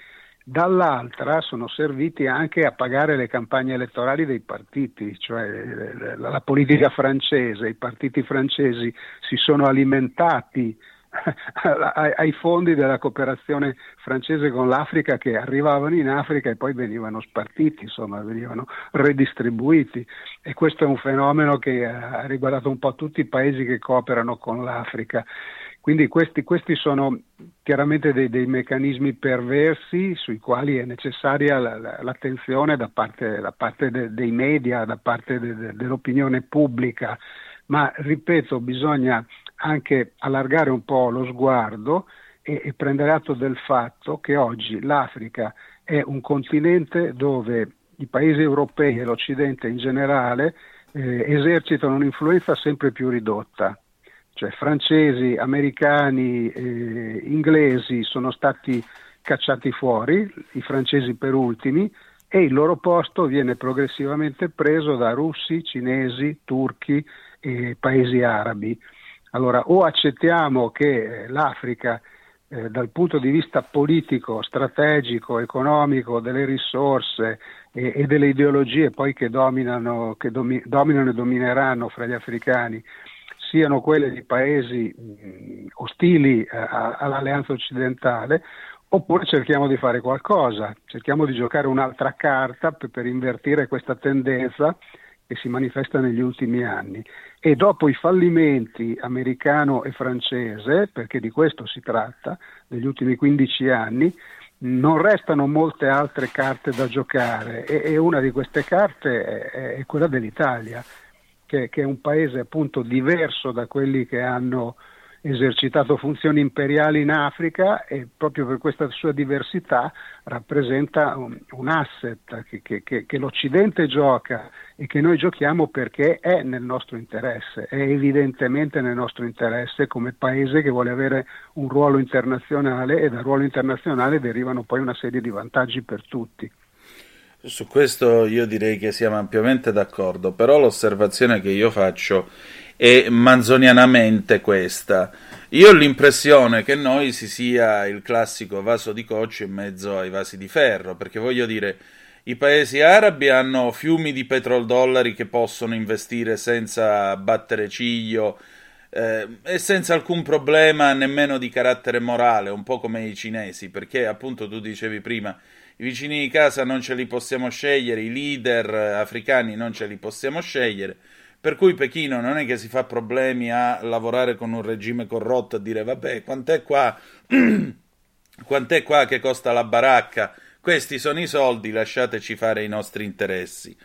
dall'altra sono serviti anche a pagare le campagne elettorali dei partiti, cioè la politica francese, i partiti francesi si sono alimentati ai fondi della cooperazione francese con l'Africa che arrivavano in Africa e poi venivano spartiti, insomma venivano redistribuiti e questo è un fenomeno che ha riguardato un po' tutti i paesi che cooperano con l'Africa. Quindi questi, questi sono chiaramente dei, dei, meccanismi perversi sui quali è necessaria la, la, l'attenzione da parte, da parte de, dei media, da parte de, de, dell'opinione pubblica, ma ripeto, bisogna anche allargare un po' lo sguardo e, e prendere atto del fatto che oggi l'Africa è un continente dove i paesi europei e l'Occidente in generale eh, esercitano un'influenza sempre più ridotta cioè francesi, americani, eh, inglesi sono stati cacciati fuori, i francesi per ultimi, e il loro posto viene progressivamente preso da russi, cinesi, turchi e paesi arabi. Allora o accettiamo che eh, l'Africa eh, dal punto di vista politico, strategico, economico, delle risorse e, e delle ideologie poi che dominano, che domi, dominano e domineranno fra gli africani, siano quelle di paesi ostili a, all'alleanza occidentale, oppure cerchiamo di fare qualcosa, cerchiamo di giocare un'altra carta per, invertire questa tendenza che si manifesta negli ultimi anni. E dopo i fallimenti americano e francese, perché di questo si tratta, negli ultimi 15 anni, non restano molte altre carte da giocare e, una di queste carte è quella dell'Italia che, che, è un paese appunto diverso da quelli che hanno esercitato funzioni imperiali in Africa e proprio per questa sua diversità rappresenta un, un asset che, che, che, l'Occidente gioca e che noi giochiamo perché è nel nostro interesse, è evidentemente nel nostro interesse come paese che vuole avere un ruolo internazionale e dal ruolo internazionale derivano poi una serie di vantaggi per tutti. Su questo io direi che siamo ampiamente d'accordo, però l'osservazione che io faccio è manzonianamente questa. Io ho l'impressione che noi si sia il classico vaso di coccio in mezzo ai vasi di ferro, perché voglio dire, i paesi arabi hanno fiumi di petrodollari che possono investire senza battere ciglio eh, e senza alcun problema nemmeno di carattere morale, un po' come i cinesi, perché appunto tu dicevi prima, i vicini di casa non ce li possiamo scegliere, i leader eh, africani non ce li possiamo scegliere, per cui Pechino non è che si fa problemi a lavorare con un regime corrotto e dire vabbè, quant'è qua, quant'è qua che costa la baracca? Questi sono i soldi, lasciateci fare i nostri interessi.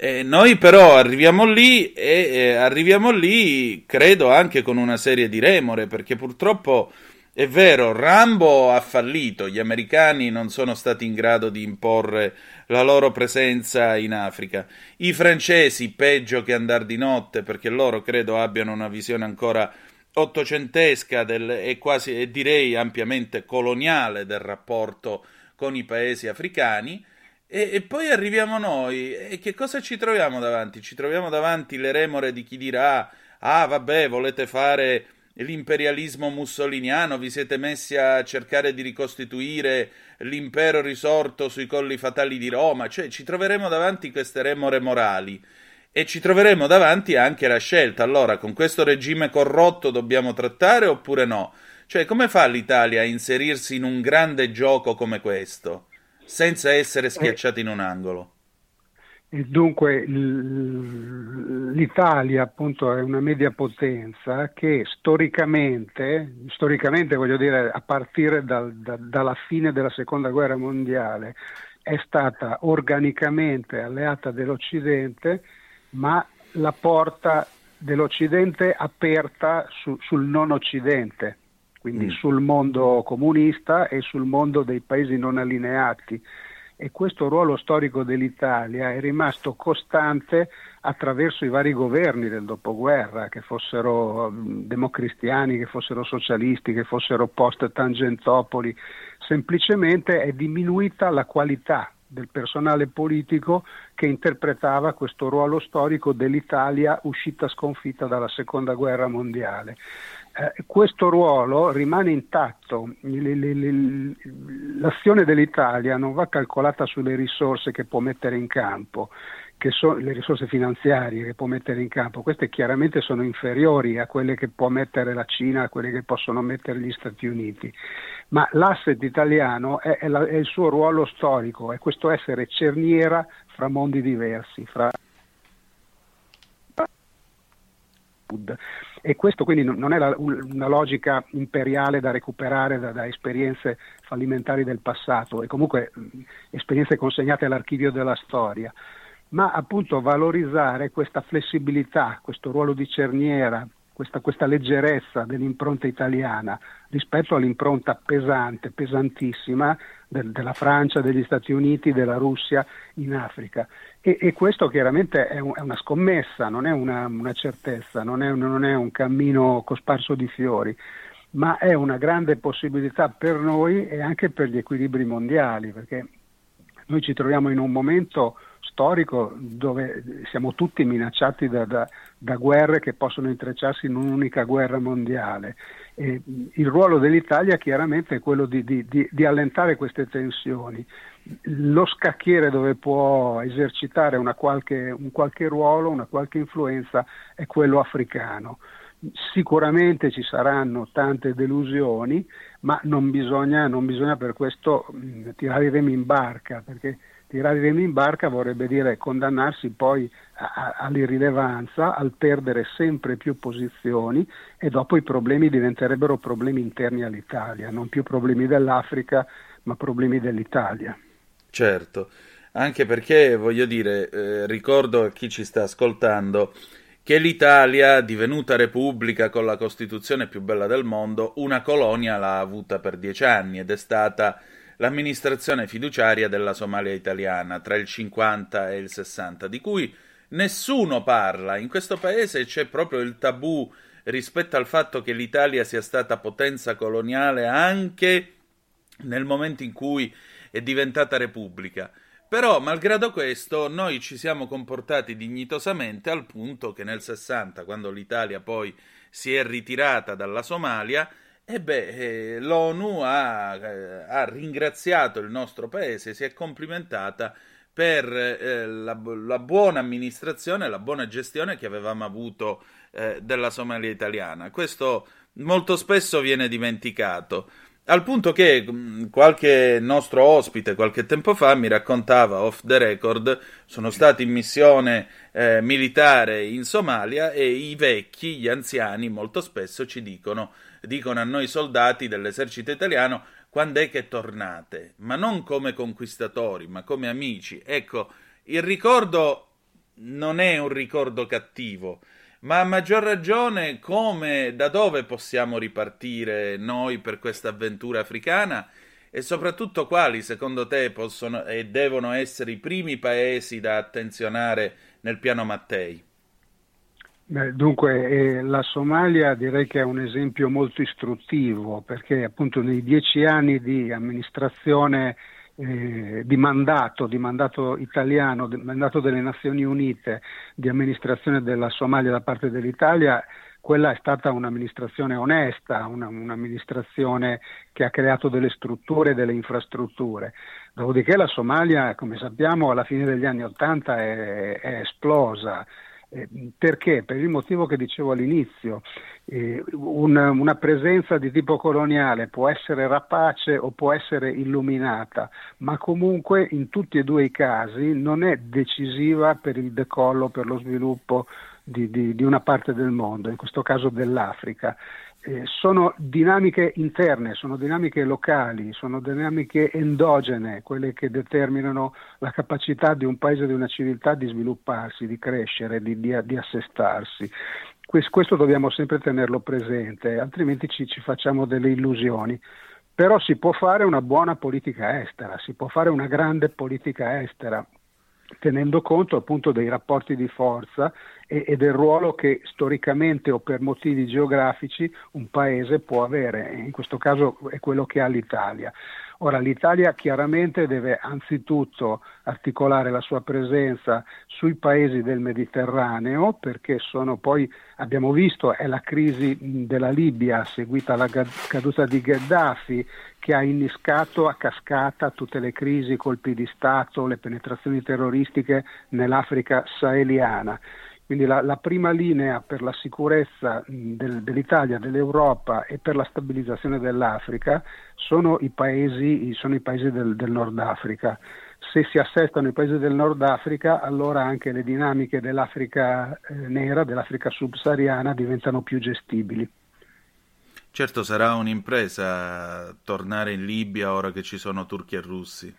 E noi però arriviamo lì e eh, arriviamo lì, credo, anche con una serie di remore, perché purtroppo è vero, Rambo ha fallito, gli americani non sono stati in grado di imporre la loro presenza in Africa. I francesi, peggio che andare di notte, perché loro credo abbiano una visione ancora ottocentesca del, e quasi, e direi ampiamente coloniale del rapporto con i paesi africani. E, e poi arriviamo noi, e che cosa ci troviamo davanti? Ci troviamo davanti le remore di chi dirà: Ah, vabbè, volete fare l'imperialismo mussoliniano, vi siete messi a cercare di ricostituire l'impero risorto sui colli fatali di Roma, cioè ci troveremo davanti queste remore morali e ci troveremo davanti anche la scelta. Allora, con questo regime corrotto dobbiamo trattare oppure no? Cioè, come fa l'Italia a inserirsi in un grande gioco come questo, senza essere schiacciati in un angolo? E dunque l'Italia appunto è una media potenza che storicamente, storicamente voglio dire a partire dal- da- dalla fine della seconda guerra mondiale, è stata organicamente alleata dell'Occidente, ma la porta dell'Occidente aperta su- sul non Occidente, quindi Mm. sul mondo comunista e sul mondo dei paesi non allineati e questo ruolo storico dell'Italia è rimasto costante attraverso i vari governi del dopoguerra, che fossero democristiani, che fossero socialisti, che fossero post Tangentopoli, semplicemente è diminuita la qualità del personale politico che interpretava questo ruolo storico dell'Italia uscita sconfitta dalla seconda guerra mondiale. Eh, questo ruolo rimane intatto, Le- le- le- l'azione dell'Italia non va calcolata sulle risorse che può mettere in campo, che sono le risorse finanziarie che può mettere in campo, queste chiaramente sono inferiori a quelle che può mettere la Cina, a quelle che possono mettere gli Stati Uniti, ma l'asset italiano è, è la- è il suo ruolo storico, è questo essere cerniera fra mondi diversi, fra e questo quindi non è la- un- una logica imperiale da recuperare da, da esperienze fallimentari del passato e comunque esperienze consegnate all'archivio della storia, ma appunto valorizzare questa flessibilità, questo ruolo di cerniera, questa, questa leggerezza dell'impronta italiana rispetto all'impronta pesante, pesantissima del- della Francia, degli Stati Uniti, della Russia in Africa. E, e questo chiaramente è, un- è una scommessa, non è una, una certezza, non è, non è un cammino cosparso di fiori, ma è una grande possibilità per noi e anche per gli equilibri mondiali, perché noi ci troviamo in un momento storico dove siamo tutti minacciati da, da- da guerre che possono intrecciarsi in un'unica guerra mondiale. E il ruolo dell'Italia chiaramente è quello di, di- di- di allentare queste tensioni. Lo scacchiere dove può esercitare qualche- un qualche ruolo, una qualche influenza è quello africano. Sicuramente ci saranno tante delusioni, ma non bisogna, non bisogna per questo mh, tirare i remi in barca, perché tirare in barca vorrebbe dire condannarsi poi a- a- all'irrilevanza, al perdere sempre più posizioni e dopo i problemi diventerebbero problemi interni all'Italia, non più problemi dell'Africa, ma problemi dell'Italia. Certo, anche perché voglio dire, eh, ricordo a chi ci sta ascoltando che l'Italia, divenuta repubblica con la Costituzione più bella del mondo, una colonia l'ha avuta per dieci anni ed è stata l'amministrazione fiduciaria della Somalia italiana tra il 50 e il 60, di cui nessuno parla. In questo paese c'è proprio il tabù rispetto al fatto che l'Italia sia stata potenza coloniale anche nel momento in cui è diventata repubblica. Però, malgrado questo, noi ci siamo comportati dignitosamente al punto che nel 60, quando l'Italia poi si è ritirata dalla Somalia, e beh, eh, l'ONU ha, eh, ha ringraziato il nostro paese, si è complimentata per eh, la, la buona amministrazione, la buona gestione che avevamo avuto eh, della Somalia italiana. Questo molto spesso viene dimenticato. Al punto che mh, qualche nostro ospite qualche tempo fa mi raccontava off the record, sono stati in missione eh, militare in Somalia e i vecchi, gli anziani molto spesso ci dicono, dicono a noi soldati dell'esercito italiano quando è che tornate, ma non come conquistatori, ma come amici. Ecco, il ricordo non è un ricordo cattivo, ma a maggior ragione come, da dove possiamo ripartire noi per questa avventura africana e soprattutto quali secondo te possono e devono essere i primi paesi da attenzionare nel piano Mattei? Beh, dunque, eh, la Somalia direi che è un esempio molto istruttivo perché appunto nei dieci anni di amministrazione eh, di mandato, di mandato italiano, di mandato delle Nazioni Unite, di amministrazione della Somalia da parte dell'Italia, quella è stata un'amministrazione onesta, una, un'amministrazione che ha creato delle strutture, delle infrastrutture. Dopodiché la Somalia, come sappiamo, alla fine degli anni Ottanta è, è esplosa. Eh, perché? Per il motivo che dicevo all'inizio, eh, una, una, presenza di tipo coloniale può essere rapace o può essere illuminata, ma comunque in tutti e due i casi non è decisiva per il decollo, per lo sviluppo di, di, di una parte del mondo, in questo caso dell'Africa. Eh, sono dinamiche interne, sono dinamiche locali, sono dinamiche endogene, quelle che determinano la capacità di un paese, di una civiltà di svilupparsi, di crescere, di, di, di assestarsi. Questo, dobbiamo sempre tenerlo presente, altrimenti ci, ci facciamo delle illusioni. Però si può fare una buona politica estera, si può fare una grande politica estera, tenendo conto appunto dei rapporti di forza e, e, del ruolo che storicamente o per motivi geografici un paese può avere, in questo caso è quello che ha l'Italia. Ora l'Italia chiaramente deve anzitutto articolare la sua presenza sui paesi del Mediterraneo perché sono poi, abbiamo visto, è la crisi della Libia seguita alla caduta di Gheddafi che ha innescato a cascata tutte le crisi, i colpi di Stato, le penetrazioni terroristiche nell'Africa saheliana. Quindi la, la, prima linea per la sicurezza del, dell'Italia, dell'Europa e per la stabilizzazione dell'Africa sono i paesi, sono i paesi del, del, Nord Africa. Se si assestano i paesi del Nord Africa, allora anche le dinamiche dell'Africa eh, nera, dell'Africa subsahariana diventano più gestibili. Certo sarà un'impresa tornare in Libia ora che ci sono turchi e russi.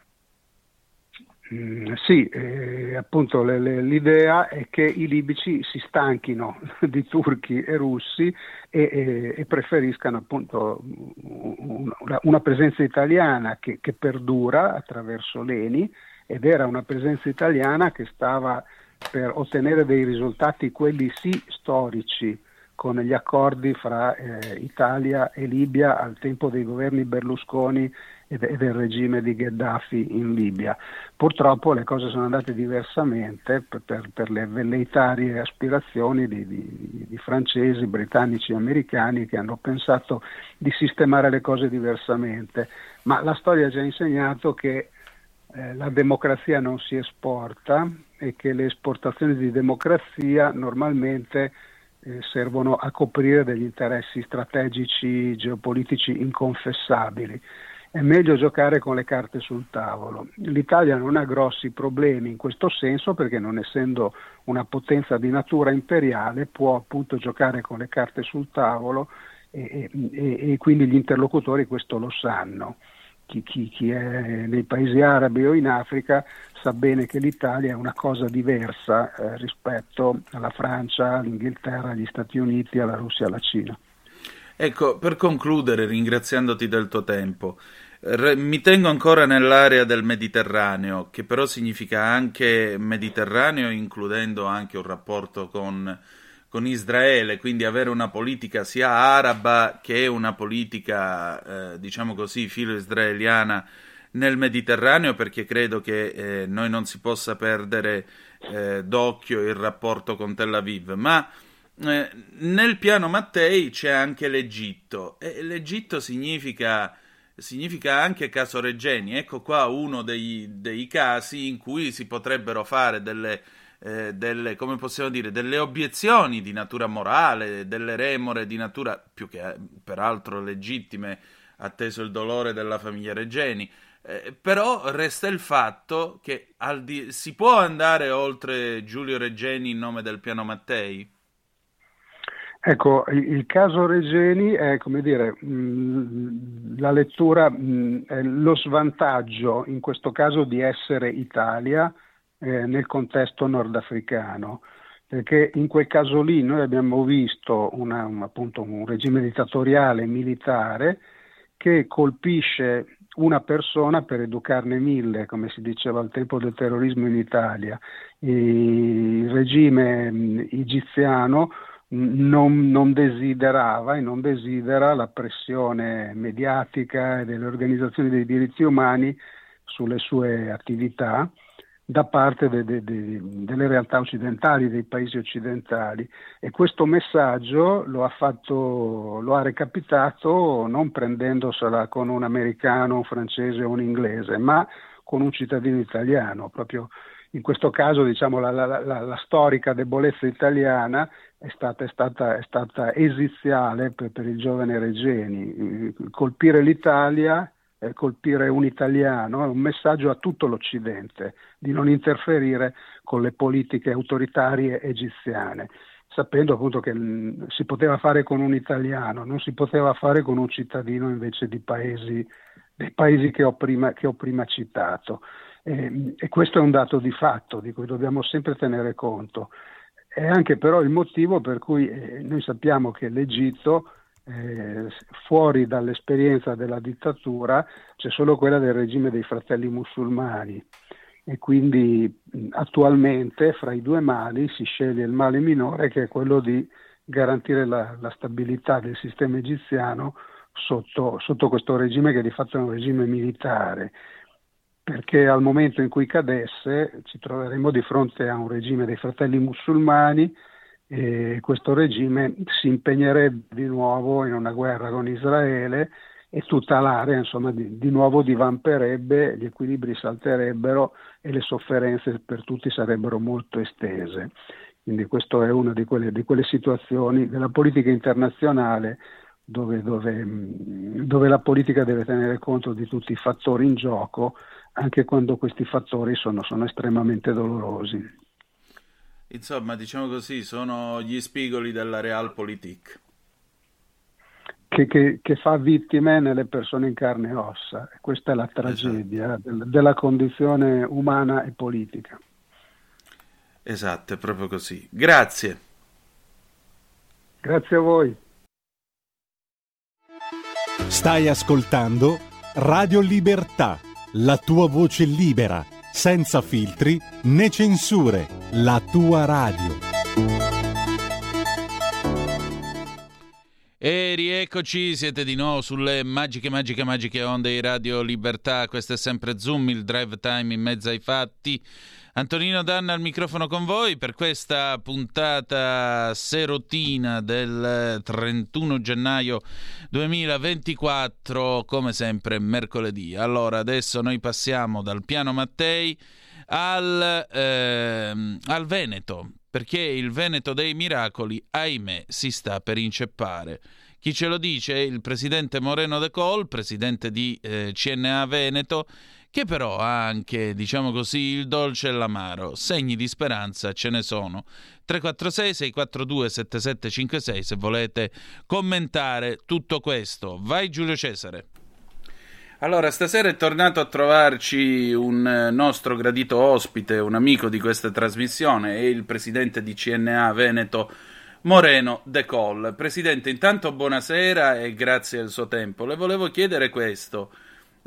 Mm, sì, eh, appunto le, le, l'idea è che i libici si stanchino di turchi e russi e, e, e preferiscano appunto una, una presenza italiana che, che, perdura attraverso l'ENI ed era una presenza italiana che stava per ottenere dei risultati, quelli sì storici, con gli accordi fra eh, Italia e Libia al tempo dei governi Berlusconi e, de- del regime di Gheddafi in Libia. Purtroppo le cose sono andate diversamente per, per, per le velleitarie aspirazioni di, di, di francesi, britannici e americani che hanno pensato di sistemare le cose diversamente. Ma la storia ha già insegnato che eh, la democrazia non si esporta e che le esportazioni di democrazia normalmente eh, servono a coprire degli interessi strategici geopolitici inconfessabili. È meglio giocare con le carte sul tavolo. L'Italia non ha grossi problemi in questo senso perché non essendo una potenza di natura imperiale può appunto giocare con le carte sul tavolo e, e, e quindi gli interlocutori questo lo sanno. Chi, chi, chi, è nei paesi arabi o in Africa sa bene che l'Italia è una cosa diversa eh, rispetto alla Francia, all'Inghilterra, agli Stati Uniti, alla Russia, alla Cina. Ecco, per concludere, ringraziandoti del tuo tempo, re, mi tengo ancora nell'area del Mediterraneo, che però significa anche Mediterraneo, includendo anche un rapporto con, con Israele, quindi avere una politica sia araba che una politica, eh, diciamo così, filo israeliana nel Mediterraneo perché credo che eh, noi non si possa perdere eh, d'occhio il rapporto con Tel Aviv, ma eh, nel piano Mattei c'è anche l'Egitto e l'Egitto significa, significa anche caso Regeni. Ecco qua uno dei, dei casi in cui si potrebbero fare delle, eh, delle, come possiamo dire, delle obiezioni di natura morale, delle remore di natura più che eh, peraltro legittime, atteso il dolore della famiglia Regeni. Eh, però resta il fatto che di- si può andare oltre Giulio Regeni in nome del piano Mattei? Ecco, il, caso Regeni è, come dire, mh, la lettura, mh, è lo svantaggio in questo caso di essere Italia eh, nel contesto nordafricano, perché in quel caso lì noi abbiamo visto una, un, appunto, un regime dittatoriale militare che colpisce una persona per educarne mille, come si diceva al tempo del terrorismo in Italia. Il regime mh, egiziano non, non, desiderava e non desidera la pressione mediatica e delle organizzazioni dei diritti umani sulle sue attività da parte de, de, de, delle realtà occidentali, dei paesi occidentali. E questo messaggio lo ha, fatto, lo ha recapitato non prendendosela con un americano, un francese o un inglese, ma con un cittadino italiano, proprio in questo caso diciamo, la, la, la, la, storica debolezza italiana è stata, è stata, è stata esiziale per, per, il giovane Regeni. Colpire l'Italia, eh, colpire un italiano è un messaggio a tutto l'Occidente di non interferire con le politiche autoritarie egiziane, sapendo appunto che mh, si poteva fare con un italiano, non si poteva fare con un cittadino invece di paesi, dei paesi che ho prima, che ho prima citato. E, e, questo è un dato di fatto di cui dobbiamo sempre tenere conto. È anche però il motivo per cui eh, noi sappiamo che l'Egitto, eh, fuori dall'esperienza della dittatura, c'è solo quella del regime dei fratelli musulmani. E quindi attualmente fra i due mali si sceglie il male minore che è quello di garantire la, la stabilità del sistema egiziano sotto, sotto questo regime che di fatto è un regime militare perché al momento in cui cadesse ci troveremo di fronte a un regime dei fratelli musulmani e questo regime si impegnerebbe di nuovo in una guerra con Israele e tutta l'area insomma di, di nuovo divamperebbe, gli equilibri salterebbero e le sofferenze per tutti sarebbero molto estese. Quindi questa è una di quelle, di quelle situazioni della politica internazionale dove, dove, dove la politica deve tenere conto di tutti i fattori in gioco anche quando questi fattori sono, sono estremamente dolorosi. Insomma, diciamo così, sono gli spigoli della realpolitik. Che, che, che, fa vittime nelle persone in carne e ossa. Questa è la tragedia esatto. del, della condizione umana e politica. Esatto, è proprio così. Grazie. Grazie a voi. Stai ascoltando Radio Libertà la tua voce libera, senza filtri né censure, la tua radio. E rieccoci, siete di nuovo sulle magiche, magiche, magiche onde di Radio Libertà. Questo è sempre Zoom, il drive time in mezzo ai fatti. Antonino Danna al microfono con voi per questa puntata serotina del 31 gennaio 2024, come sempre mercoledì. Allora, adesso noi passiamo dal piano Mattei al, ehm, al Veneto, perché il Veneto dei miracoli, ahimè, si sta per inceppare. Chi ce lo dice il presidente Moreno De Col, presidente di eh, CNA Veneto, che però ha anche, diciamo così, il dolce e l'amaro. Segni di speranza ce ne sono. 346 642 7756 se volete commentare tutto questo. Vai Giulio Cesare. Allora, stasera è tornato a trovarci un eh, nostro gradito ospite, un amico di questa trasmissione, è il presidente di CNA Veneto Moreno De Col. Presidente, intanto buonasera e grazie al suo tempo. Le volevo chiedere questo.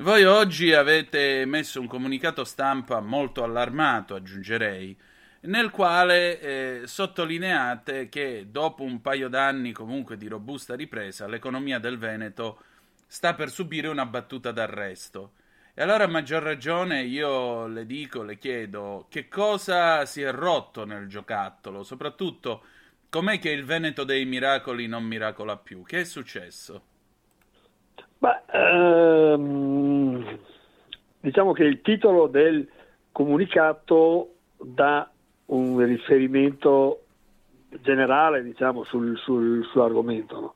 Voi oggi avete messo un comunicato stampa molto allarmato, aggiungerei, nel quale eh, sottolineate che dopo un paio d'anni comunque di robusta ripresa, l'economia del Veneto sta per subire una battuta d'arresto. E allora a maggior ragione io le dico, le chiedo, che cosa si è rotto nel giocattolo? Soprattutto, com'è che il Veneto dei miracoli non miracola più? Che è successo? Beh, ehm, diciamo che il titolo del comunicato dà un riferimento generale diciamo, sul, sul- sull'argomento, no?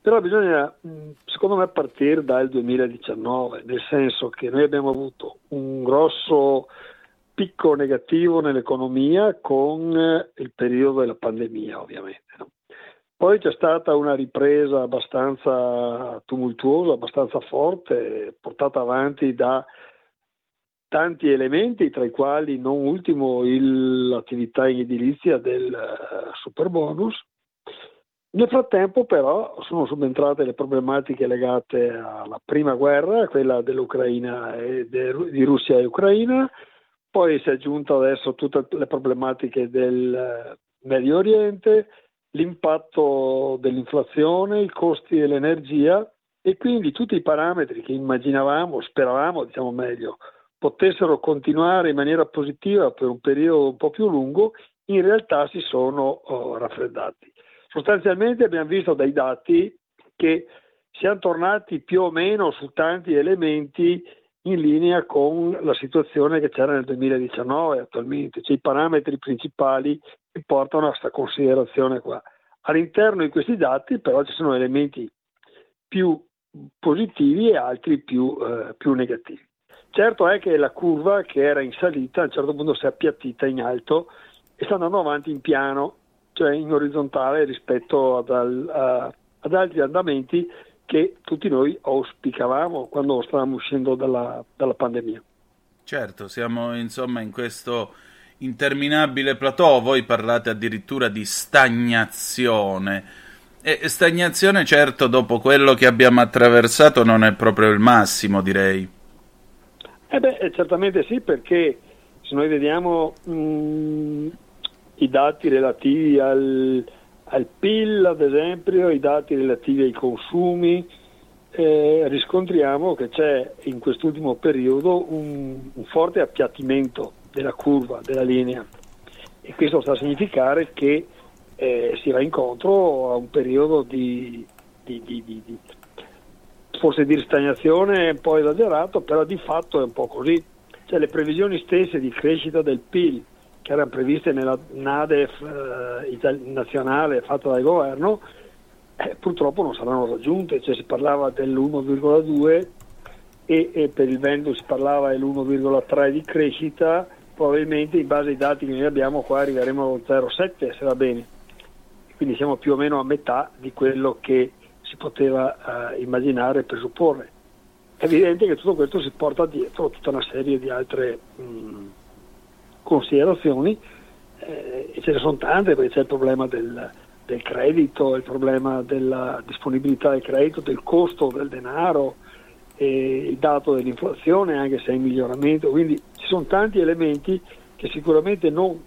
però bisogna secondo me partire dal 2019, nel senso che noi abbiamo avuto un grosso picco negativo nell'economia con il periodo della pandemia ovviamente. no? Poi c'è stata una ripresa abbastanza tumultuosa, abbastanza forte, portata avanti da tanti elementi, tra i quali non ultimo il- l'attività in edilizia del eh, super bonus. Nel frattempo però sono subentrate le problematiche legate alla prima guerra, quella dell'Ucraina e de- di Russia e Ucraina, poi si è aggiunto adesso tutte le problematiche del eh, Medio Oriente, l'impatto dell'inflazione, i costi dell'energia e quindi tutti i parametri che immaginavamo, speravamo, diciamo meglio, potessero continuare in maniera positiva per un periodo un po' più lungo, in realtà si sono oh, raffreddati. Sostanzialmente abbiamo visto dai dati che siamo tornati più o meno su tanti elementi in linea con la situazione che c'era nel 2019 attualmente, cioè i parametri principali che portano a questa considerazione qua. All'interno di questi dati però ci sono elementi più positivi e altri più, eh, più negativi. Certo è che la curva che era in salita a un certo punto si è appiattita in alto e sta andando avanti in piano, cioè in orizzontale rispetto ad, al- a- ad altri andamenti che tutti noi auspicavamo quando stavamo uscendo dalla, dalla pandemia. Certo, siamo insomma in questo interminabile plateau, voi parlate addirittura di stagnazione. E stagnazione, certo, dopo quello che abbiamo attraversato non è proprio il massimo, direi. Eh beh, eh, certamente sì, perché se noi vediamo mh, i dati relativi al, al PIL, ad esempio, i dati relativi ai consumi, eh, riscontriamo che c'è in quest'ultimo periodo un, un forte appiattimento della curva, della linea. E questo sta a significare che eh, si va incontro a un periodo di, di- di- di- di- forse dire stagnazione un po' esagerato, però di fatto è un po' così. Cioè, le previsioni stesse di crescita del PIL che erano previste nella NADEF eh, ital- nazionale fatta dal governo, eh, purtroppo non saranno raggiunte, cioè, si parlava dell'1,2 e, e per il Veneto si parlava dell'1,3 di crescita, probabilmente in base ai dati che noi abbiamo qua arriveremo allo 0,7 se va bene, quindi siamo più o meno a metà di quello che si poteva eh, immaginare e presupporre. È evidente che tutto questo si porta dietro tutta una serie di altre mh, considerazioni eh, e ce ne sono tante perché c'è il problema del, del credito, il problema della disponibilità del credito, del costo del denaro, il dato dell'inflazione anche se è in miglioramento, quindi ci sono tanti elementi che sicuramente non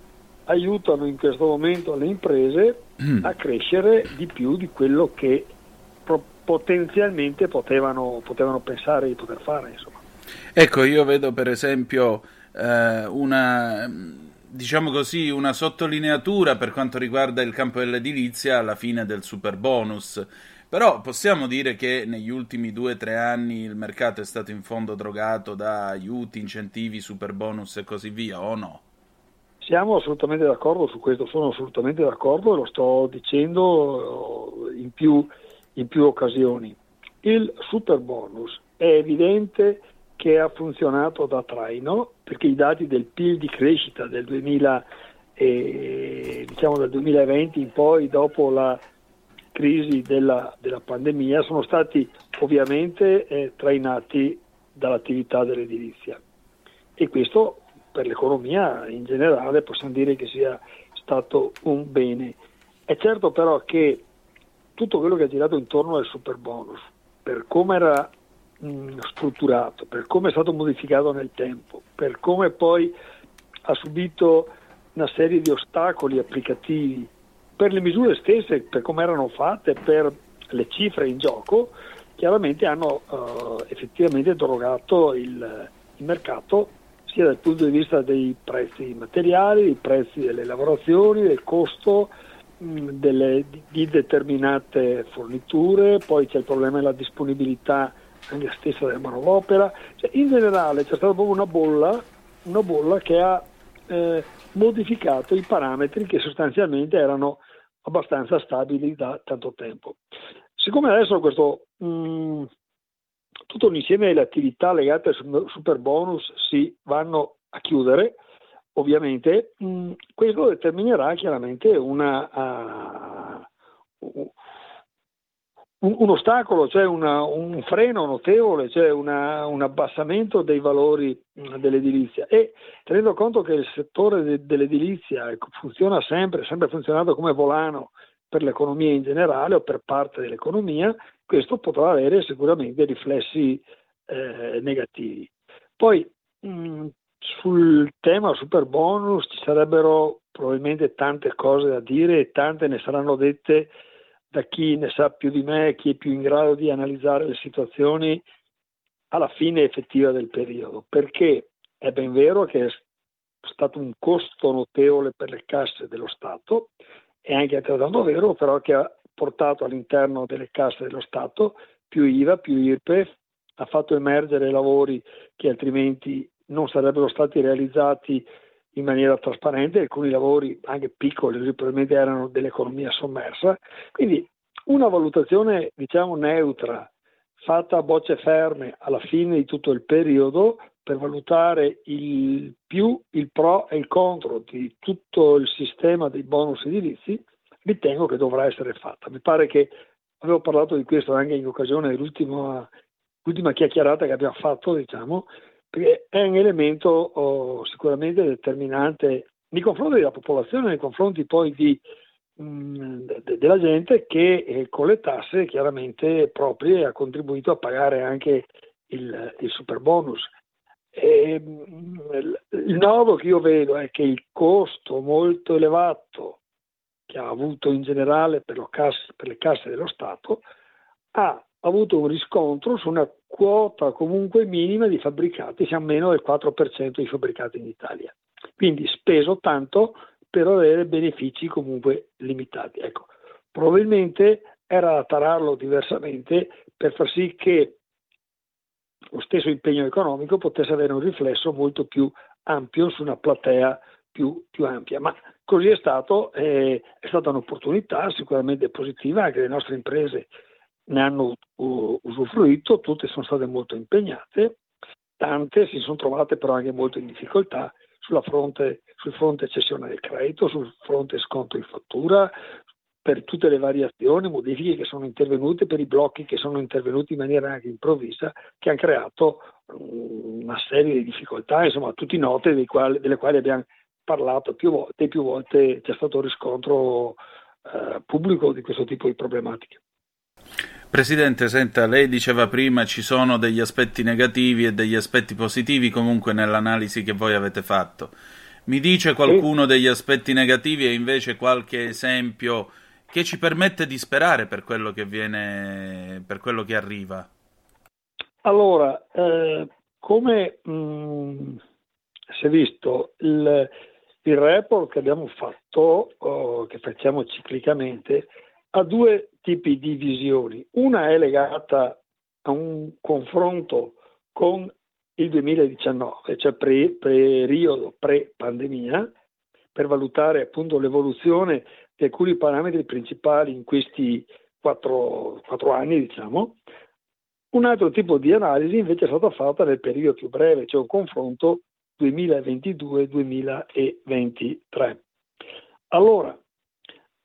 aiutano in questo momento le imprese a crescere di più di quello che pro- potenzialmente potevano, potevano pensare di poter fare. Insomma. Ecco, io vedo per esempio eh, una, diciamo così, una sottolineatura per quanto riguarda il campo dell'edilizia alla fine del super bonus. Però possiamo dire che negli ultimi due o tre anni il mercato è stato in fondo drogato da aiuti, incentivi, super bonus e così via, o no? Siamo assolutamente d'accordo su questo, sono assolutamente d'accordo e lo sto dicendo eh, in più, in più occasioni. Il super bonus è evidente che ha funzionato da traino perché i dati del PIL di crescita del, 2000, eh, diciamo dal 2020 in poi, dopo la crisi della, della pandemia, sono stati ovviamente eh, trainati dall'attività dell'edilizia e questo per l'economia in generale possiamo dire che sia stato un bene. È certo però che tutto quello che ha girato intorno al super bonus, per come era mh, strutturato, per come è stato modificato nel tempo, per come poi ha subito una serie di ostacoli applicativi, per le misure stesse, per come erano fatte, per le cifre in gioco, chiaramente hanno eh, effettivamente drogato il, il mercato sia dal punto di vista dei prezzi materiali, dei prezzi delle lavorazioni, del costo mh, delle- di, di determinate forniture, poi c'è il problema della disponibilità anche stessa della manodopera. Cioè, in generale c'è stata proprio una bolla, una bolla che ha eh, modificato i parametri che sostanzialmente erano abbastanza stabili da tanto tempo. Siccome adesso questo, mh, tutto un insieme delle attività legate al super- bonus si vanno a chiudere, ovviamente, mh, questo determinerà chiaramente una, ah, un, un ostacolo, cioè una- un freno notevole, cioè una- un abbassamento dei valori dell'edilizia e tenendo conto che il settore de- dell'edilizia ecco, funziona sempre, sempre funzionato come volano per l'economia in generale o per parte dell'economia, questo potrà avere sicuramente riflessi eh, negativi. Poi mh, sul tema super bonus ci sarebbero probabilmente tante cose da dire e tante ne saranno dette da chi ne sa più di me, chi è più in grado di analizzare le situazioni alla fine effettiva del periodo, perché è ben vero che è stato un costo notevole per le casse dello Stato, è anche altrettanto vero però che ha portato all'interno delle casse dello Stato più IVA, più IRPEF, ha fatto emergere lavori che altrimenti non sarebbero stati realizzati in maniera trasparente, alcuni lavori anche piccoli probabilmente erano dell'economia sommersa, quindi una valutazione diciamo neutra fatta a bocce ferme alla fine di tutto il periodo per valutare il più, il pro e il contro di tutto il sistema dei bonus edilizi, ritengo che dovrà essere fatta. Mi pare che avevo parlato di questo anche in occasione dell'ultima l'ultima chiacchierata che abbiamo fatto, diciamo, perché è un elemento oh, sicuramente determinante nei confronti della popolazione, nei confronti poi di, mh, de- della gente che eh, con le tasse chiaramente proprie ha contribuito a pagare anche il, il super bonus. E, mh, il- il nodo che io vedo è che il costo molto elevato che ha avuto in generale per, casse- per le casse dello Stato ha avuto un riscontro su una quota comunque minima di fabbricati, siamo meno del 4% di fabbricati in Italia. Quindi speso tanto per avere benefici comunque limitati. Ecco, probabilmente era da tararlo diversamente per far sì che lo stesso impegno economico potesse avere un riflesso molto più ampio su una platea più, più ampia. Ma così è stato, eh, è stata un'opportunità sicuramente positiva, anche le nostre imprese ne hanno usufruito, tutte sono state molto impegnate, tante si sono trovate però anche molto in difficoltà fronte, sul fronte cessione del credito, sul fronte sconto in fattura, per tutte le variazioni, modifiche che sono intervenute, per i blocchi che sono intervenuti in maniera anche improvvisa, che hanno creato mm, una serie di difficoltà, insomma, tutti note quali- delle quali abbiamo parlato più volte e più volte c'è stato riscontro eh, pubblico di questo tipo di problematiche. Presidente, senta, lei diceva prima ci sono degli aspetti negativi e degli aspetti positivi comunque nell'analisi che voi avete fatto. Mi dice qualcuno degli aspetti negativi e invece qualche esempio che ci permette di sperare per quello che viene, per quello che arriva? Allora, eh, come mh, si è visto, il, il report che abbiamo fatto, o che facciamo ciclicamente, ha due tipi di visioni. Una è legata a un confronto con il 2019, cioè pre- periodo pre-pandemia, per valutare appunto l'evoluzione di alcuni parametri principali in questi quattro, quattro anni, diciamo. Un altro tipo di analisi invece è stata fatta nel periodo più breve, cioè un confronto 2022-2023. Allora,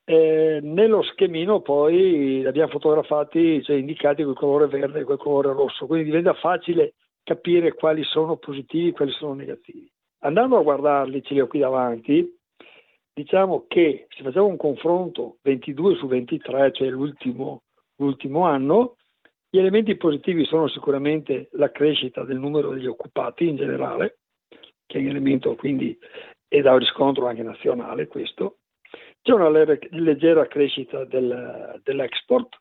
eh, nello schemino poi li abbiamo fotografati, cioè indicati quel colore verde e quel colore rosso, quindi diventa facile capire quali sono positivi e quali sono negativi. Andando a guardarli, ce li ho qui davanti, diciamo che se facciamo un confronto 22 su 23, cioè l'ultimo, l'ultimo anno, gli elementi positivi sono sicuramente la crescita del numero degli occupati in generale, che è un elemento quindi e dà un riscontro anche nazionale questo. C'è una le- leggera crescita del- dell'export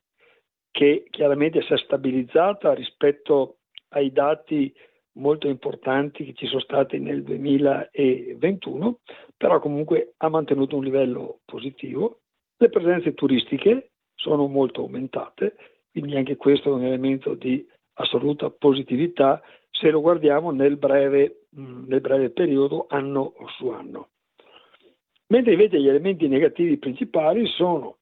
che chiaramente si è stabilizzata rispetto ai dati molto importanti che ci sono stati nel 2021, però comunque ha mantenuto un livello positivo. Le presenze turistiche sono molto aumentate, quindi anche questo è un elemento di assoluta positività se lo guardiamo nel breve, nel breve periodo anno su anno. Mentre invece gli elementi negativi principali sono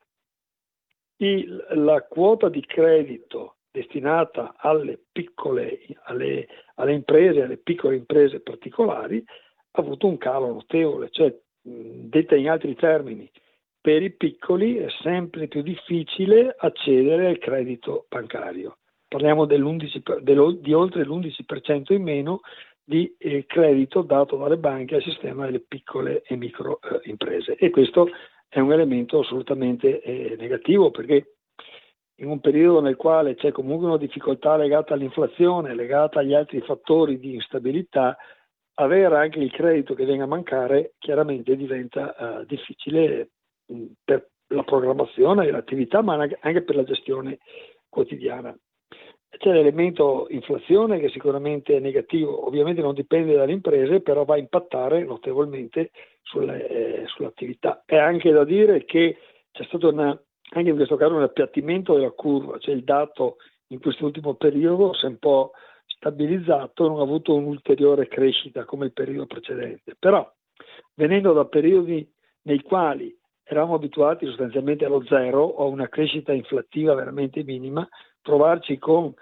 il- la quota di credito destinata alle piccole, alle, alle imprese, alle piccole imprese particolari, ha avuto un calo notevole, cioè detta in altri termini, per i piccoli è sempre più difficile accedere al credito bancario. Parliamo dell'11 per- dello- di oltre l'11% in meno di eh, credito dato dalle banche al sistema delle piccole e micro eh, imprese e questo è un elemento assolutamente eh, negativo perché in un periodo nel quale c'è comunque una difficoltà legata all'inflazione, legata agli altri fattori di instabilità, avere anche il credito che venga a mancare chiaramente diventa eh, difficile mh, per la programmazione dell'attività ma anche- anche per la gestione quotidiana. C'è l'elemento inflazione che sicuramente è negativo, ovviamente non dipende dalle imprese, però va a impattare notevolmente sulle, eh, sull'attività. È anche da dire che c'è stato una, anche in questo caso un appiattimento della curva, cioè il dato in quest'ultimo periodo si è un po' stabilizzato, non ha avuto un'ulteriore crescita come il periodo precedente. Però venendo da periodi nei quali eravamo abituati sostanzialmente allo zero o a una crescita inflattiva veramente minima, trovarci con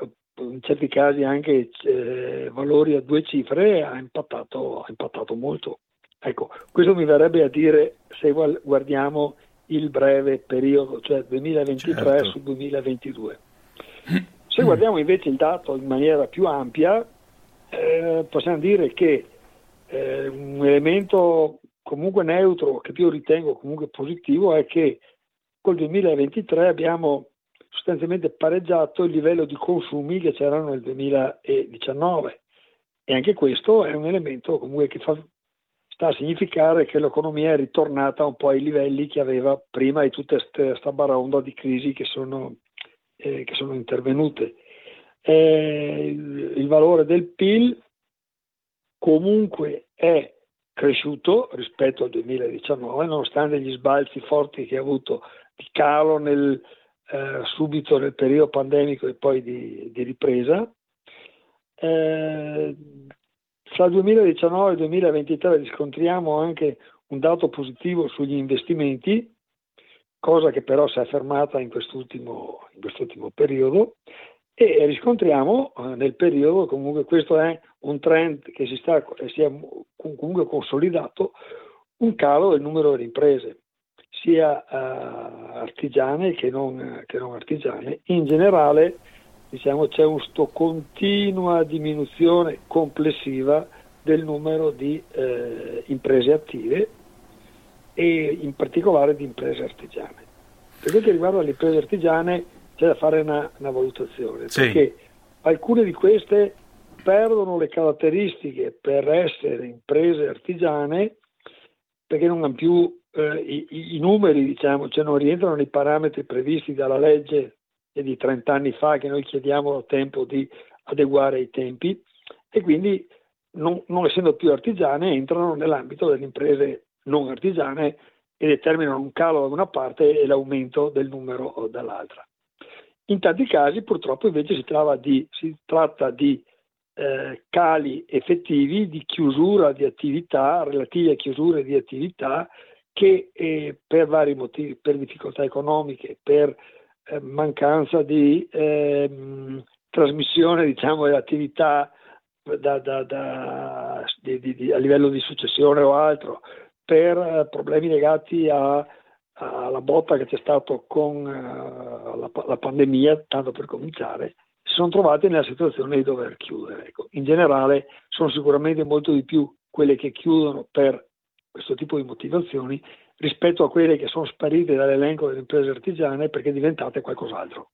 eh, in certi casi anche eh, valori a due cifre ha impattato, ha impattato molto. Ecco, questo mi verrebbe a dire se guardiamo il breve periodo, cioè 2023 Certo. su 2022. Se guardiamo invece il dato in maniera più ampia, eh, possiamo dire che eh, un elemento comunque neutro, che più ritengo comunque positivo, è che col 2023 abbiamo sostanzialmente pareggiato il livello di consumi che c'erano nel 2019 e anche questo è un elemento comunque che fa, sta a significare che l'economia è ritornata un po' ai livelli che aveva prima di tutta questa baronda di crisi che sono, eh, che sono intervenute. Eh, il, il valore del PIL comunque è cresciuto rispetto al 2019, nonostante gli sbalzi forti che ha avuto di calo nel, eh, subito nel periodo pandemico e poi di, di ripresa. Eh, il 2019 e il 2023 riscontriamo anche un dato positivo sugli investimenti, cosa che però si è fermata in quest'ultimo, in quest'ultimo periodo, e riscontriamo eh, nel periodo, comunque questo è un trend che si, sta, si è comunque consolidato, un calo del numero di imprese, sia eh, artigiane che non, che non artigiane. In generale diciamo, c'è una continua diminuzione complessiva del numero di eh, imprese attive e in particolare di imprese artigiane. Per quel che riguarda le imprese artigiane c'è da fare una, una valutazione, Sì. perché alcune di queste perdono le caratteristiche per essere imprese artigiane perché non hanno più eh, i, i- numeri, diciamo, cioè non rientrano nei parametri previsti dalla legge di 30 anni fa che noi chiediamo tempo di adeguare i tempi e quindi non, non essendo più artigiane entrano nell'ambito delle imprese non artigiane e determinano un calo da una parte e l'aumento del numero dall'altra. In tanti casi purtroppo invece si, di- si tratta di eh, cali effettivi di chiusura di attività, relative a chiusure di attività che eh, per vari motivi, per difficoltà economiche, per eh, mancanza di ehm, trasmissione diciamo, dell'attività da- da- da- di- di- a livello di successione o altro, per eh, problemi legati a- alla botta che c'è stato con eh, la, la pandemia, tanto per cominciare, si sono trovati nella situazione di dover chiudere. Ecco, in generale sono sicuramente molto di più quelle che chiudono per questo tipo di motivazioni rispetto a quelle che sono sparite dall'elenco delle imprese artigiane perché diventate qualcos'altro.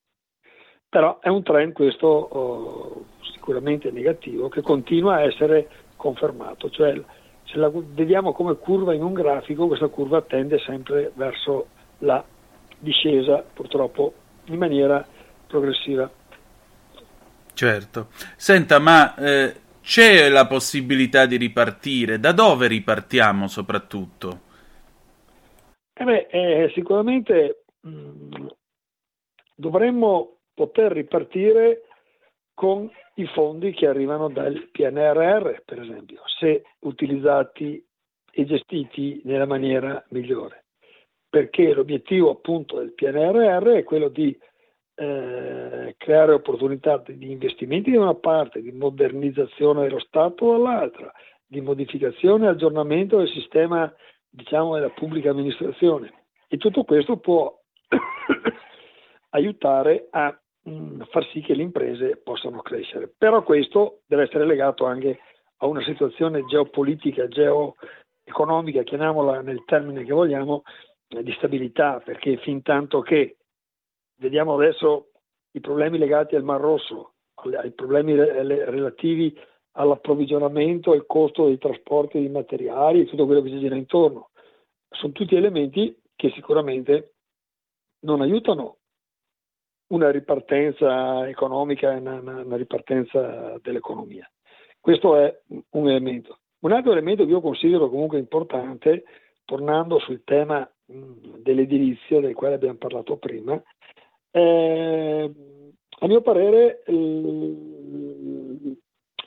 Però è un trend questo oh, sicuramente negativo che continua a essere confermato, cioè se la vediamo come curva in un grafico, questa curva tende sempre verso la discesa, purtroppo in maniera progressiva. Certo. Senta, ma eh, c'è la possibilità di ripartire? Da dove ripartiamo soprattutto? Eh beh, eh, sicuramente mh, dovremmo poter ripartire con i fondi che arrivano dal PNRR, per esempio, se utilizzati e gestiti nella maniera migliore. Perché l'obiettivo appunto del PNRR è quello di eh, creare opportunità di investimenti da una parte, di modernizzazione dello Stato dall'altra, di modificazione e aggiornamento del sistema diciamo, della pubblica amministrazione. E tutto questo può aiutare a mh, far sì che le imprese possano crescere. Però questo deve essere legato anche a una situazione geopolitica, geoeconomica, chiamiamola nel termine che vogliamo, di stabilità, perché fin tanto che vediamo adesso i problemi legati al Mar Rosso, ai problemi re- le- relativi all'approvvigionamento al costo dei trasporti di materiali e tutto quello che si gira intorno. Sono tutti elementi che sicuramente non aiutano una ripartenza economica e una, una- ripartenza dell'economia. Questo è un elemento. Un altro elemento che io considero comunque importante, tornando sul tema dell'edilizia del quale abbiamo parlato prima, eh, a mio parere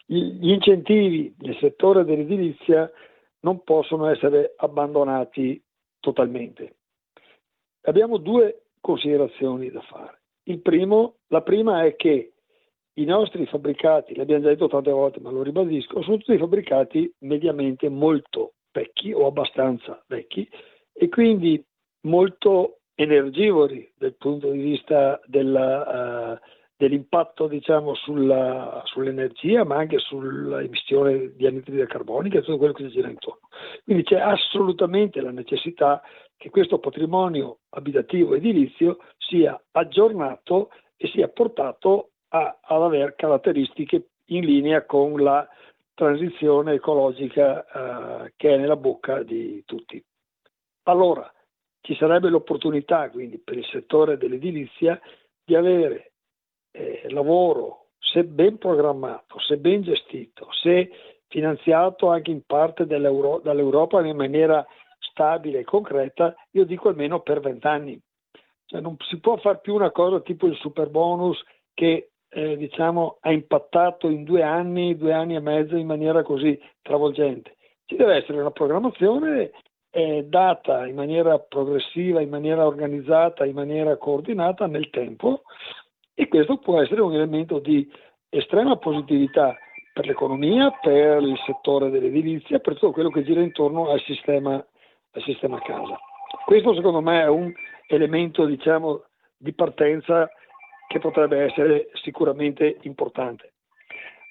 gli incentivi nel settore dell'edilizia non possono essere abbandonati totalmente. Abbiamo due considerazioni da fare. Primo, la prima è che i nostri fabbricati, l'abbiamo già detto tante volte, ma lo ribadisco, sono tutti fabbricati mediamente molto vecchi o abbastanza vecchi e quindi molto energivori dal punto di vista della, eh, dell'impatto diciamo, sulla- sull'energia, ma anche sull'emissione di anidride carbonica e tutto quello che si gira intorno. Quindi c'è assolutamente la necessità che questo patrimonio abitativo edilizio sia aggiornato e sia portato a- ad avere caratteristiche in linea con la transizione ecologica eh, che è nella bocca di tutti. Allora, ci sarebbe l'opportunità quindi per il settore dell'edilizia di avere eh, lavoro, se ben programmato, se ben gestito, se finanziato anche in parte dall'Euro- dall'Europa in maniera stabile e concreta, io dico almeno per vent'anni. Cioè non si può fare più una cosa tipo il super bonus che eh, diciamo, ha impattato in due anni, due anni e mezzo in maniera così travolgente. Ci deve essere una programmazione eh, data in maniera progressiva, in maniera organizzata, in maniera coordinata nel tempo e questo può essere un elemento di estrema positività per l'economia, per il settore dell'edilizia, per tutto quello che gira intorno al sistema, al sistema casa. Questo secondo me è un elemento diciamo, di partenza che potrebbe essere sicuramente importante.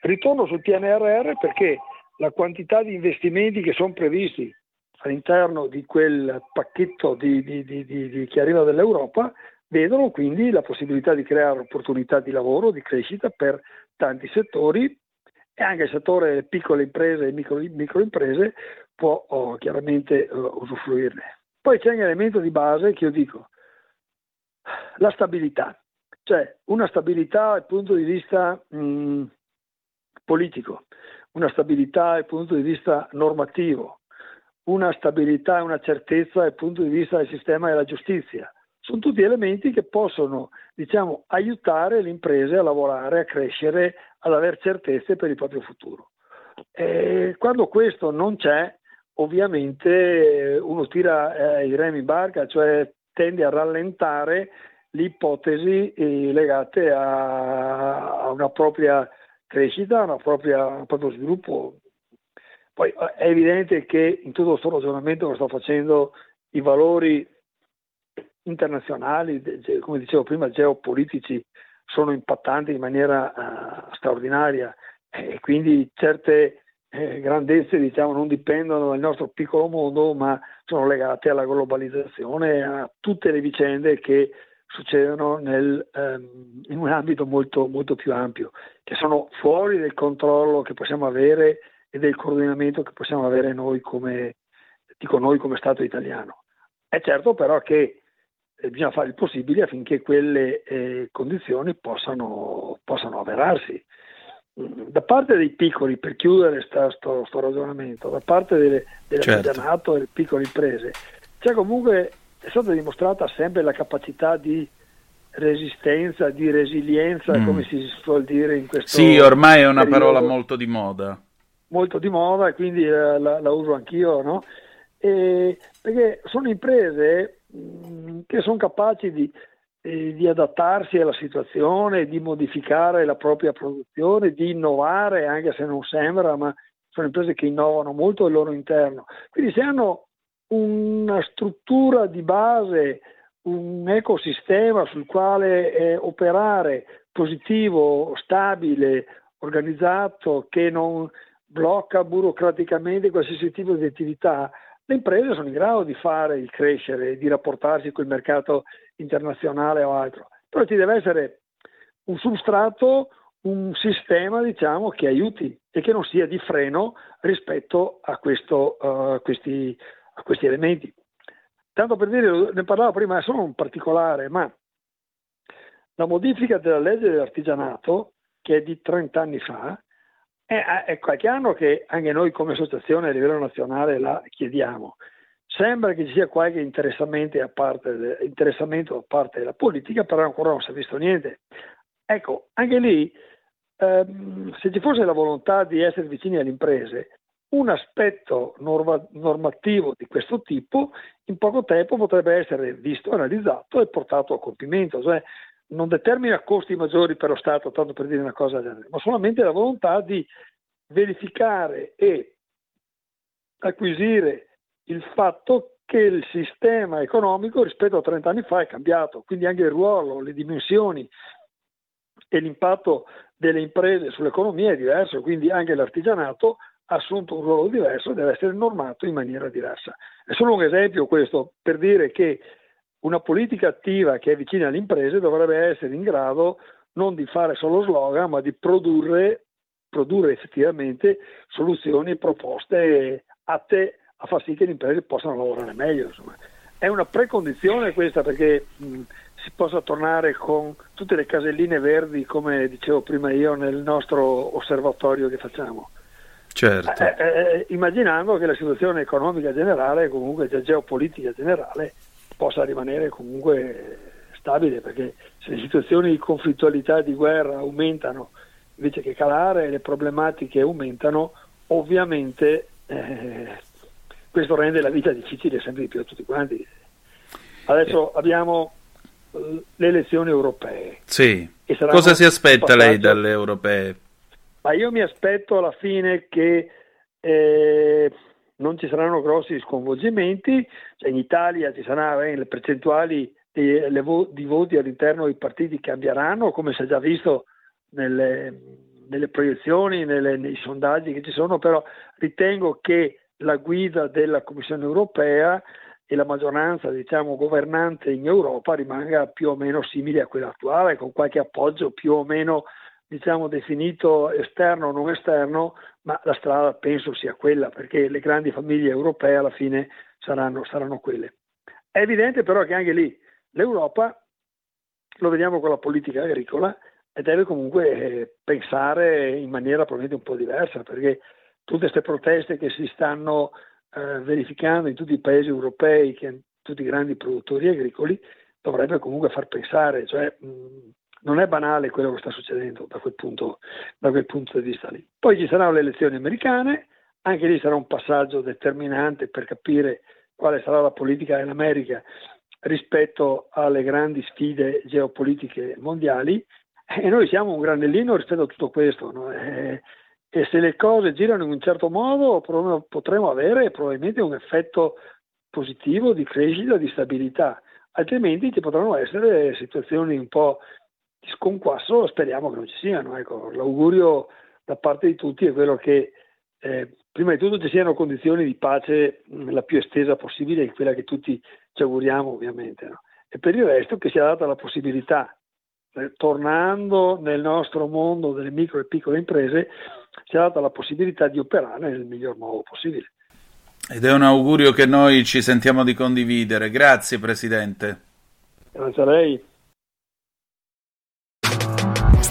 Ritorno sul PNRR perché la quantità di investimenti che sono previsti all'interno di quel pacchetto di, di- di- che arriva dall'Europa vedono quindi la possibilità di creare opportunità di lavoro, di crescita per tanti settori e anche il settore piccole imprese e micro, microimprese può oh, chiaramente eh, usufruirne. Poi c'è un elemento di base che io dico, la stabilità, cioè una stabilità dal punto di vista mh, politico, una stabilità dal punto di vista normativo, una stabilità e una certezza dal punto di vista del sistema della giustizia. Sono tutti elementi che possono diciamo, aiutare le imprese a lavorare, a crescere, ad avere certezze per il proprio futuro. E quando questo non c'è, ovviamente uno tira eh, i remi in barca, cioè tende a rallentare le ipotesi eh, legate a, a una propria crescita, a una propria, a un proprio sviluppo. Poi eh, è evidente che in tutto questo ragionamento che sto facendo i valori internazionali, come dicevo prima, geopolitici, sono impattanti in maniera eh, straordinaria e quindi certe eh, grandezze diciamo, non dipendono dal nostro piccolo mondo, ma sono legate alla globalizzazione, a tutte le vicende che succedono nel, ehm, in un ambito molto, molto più ampio, che sono fuori del controllo che possiamo avere e del coordinamento che possiamo avere noi come, dico noi come Stato italiano. È certo però che e bisogna fare il possibile affinché quelle eh, condizioni possano, possano avverarsi. Mm, Da parte dei piccoli, per chiudere sta- sto, sto ragionamento, da parte delle, dell'artigianato e delle piccole imprese, c'è comunque, è stata dimostrata sempre la capacità di resistenza, di resilienza, Mm. come si suol dire in questo Sì, ormai è una periodo parola molto di moda. Molto di moda e quindi eh, la, la uso anch'io, no? E- perché sono imprese mh, che sono capaci di, eh, di adattarsi alla situazione, di modificare la propria produzione, di innovare, anche se non sembra, ma sono imprese che innovano molto al loro interno. Quindi se hanno una struttura di base, un ecosistema sul quale eh, operare positivo, stabile, organizzato, che non blocca burocraticamente qualsiasi tipo di attività, le imprese sono in grado di fare il crescere, di rapportarsi col mercato internazionale o altro. Però ci deve essere un substrato, un sistema diciamo, che aiuti e che non sia di freno rispetto a, questo, eh, questi, a questi elementi. Tanto per dire, ne parlavo prima, è solo un particolare, ma la modifica della legge dell'artigianato, che è di 30 anni fa, è, è qualche anno che anche noi come associazione a livello nazionale la chiediamo. Sembra che ci sia qualche interessamento a parte, interessamento a parte della politica, però ancora non si è visto niente. Ecco, anche lì, ehm, se ci fosse la volontà di essere vicini alle imprese, un aspetto norma- normativo di questo tipo in poco tempo potrebbe essere visto, analizzato e portato a compimento. Cioè, non determina costi maggiori per lo Stato, tanto per dire una cosa del genere, ma solamente la volontà di verificare e acquisire il fatto che il sistema economico rispetto a 30 anni fa è cambiato, quindi anche il ruolo, le dimensioni e l'impatto delle imprese sull'economia è diverso, quindi anche l'artigianato ha assunto un ruolo diverso e deve essere normato in maniera diversa. È solo un esempio questo per dire che una politica attiva che è vicina alle imprese dovrebbe essere in grado non di fare solo slogan, ma di produrre, produrre effettivamente soluzioni e proposte atte a far sì che le imprese possano lavorare meglio. Insomma. È una precondizione questa perché mh, si possa tornare con tutte le caselline verdi, come dicevo prima io, nel nostro osservatorio che facciamo. Certo. Eh, eh, immaginando che la situazione economica generale, comunque la geopolitica generale, possa rimanere comunque stabile, perché se le situazioni di conflittualità e di guerra aumentano invece che calare, le problematiche aumentano, ovviamente eh, questo rende la vita difficile sempre di più a tutti quanti. Adesso abbiamo eh, le elezioni europee. Sì. E Cosa si aspetta lei dalle europee? Ma io mi aspetto alla fine che eh, non ci saranno grossi sconvolgimenti, cioè in Italia ci saranno eh, le percentuali di, le vo- di voti all'interno dei partiti cambieranno, come si è già visto nelle, nelle proiezioni, nelle- nei sondaggi che ci sono, però ritengo che la guida della Commissione europea e la maggioranza diciamo, governante in Europa rimanga più o meno simile a quella attuale, con qualche appoggio più o meno diciamo, definito esterno o non esterno, ma la strada penso sia quella, perché le grandi famiglie europee alla fine saranno, saranno quelle. È evidente però che anche lì l'Europa, lo vediamo con la politica agricola, deve comunque eh, pensare in maniera probabilmente un po' diversa, perché tutte queste proteste che si stanno eh, verificando in tutti i paesi europei, che tutti i grandi produttori agricoli, dovrebbe comunque far pensare, cioè mh, non è banale quello che sta succedendo da quel, punto, da quel punto di vista lì. Poi ci saranno le elezioni americane, anche lì sarà un passaggio determinante per capire quale sarà la politica dell'America rispetto alle grandi sfide geopolitiche mondiali e noi siamo un granellino rispetto a tutto questo. no? E, e se le cose girano in un certo modo potremo avere probabilmente un effetto positivo di crescita, di stabilità, altrimenti ci potranno essere situazioni un po' di sconquasso, speriamo che non ci siano. Ecco, l'augurio da parte di tutti è quello che eh, prima di tutto ci siano condizioni di pace mh, la più estesa possibile, quella che tutti ci auguriamo ovviamente, no? e per il resto che sia data la possibilità, eh, tornando nel nostro mondo delle micro e piccole imprese, sia data la possibilità di operare nel miglior modo possibile. Ed è un augurio che noi ci sentiamo di condividere. Grazie Presidente. Non sarei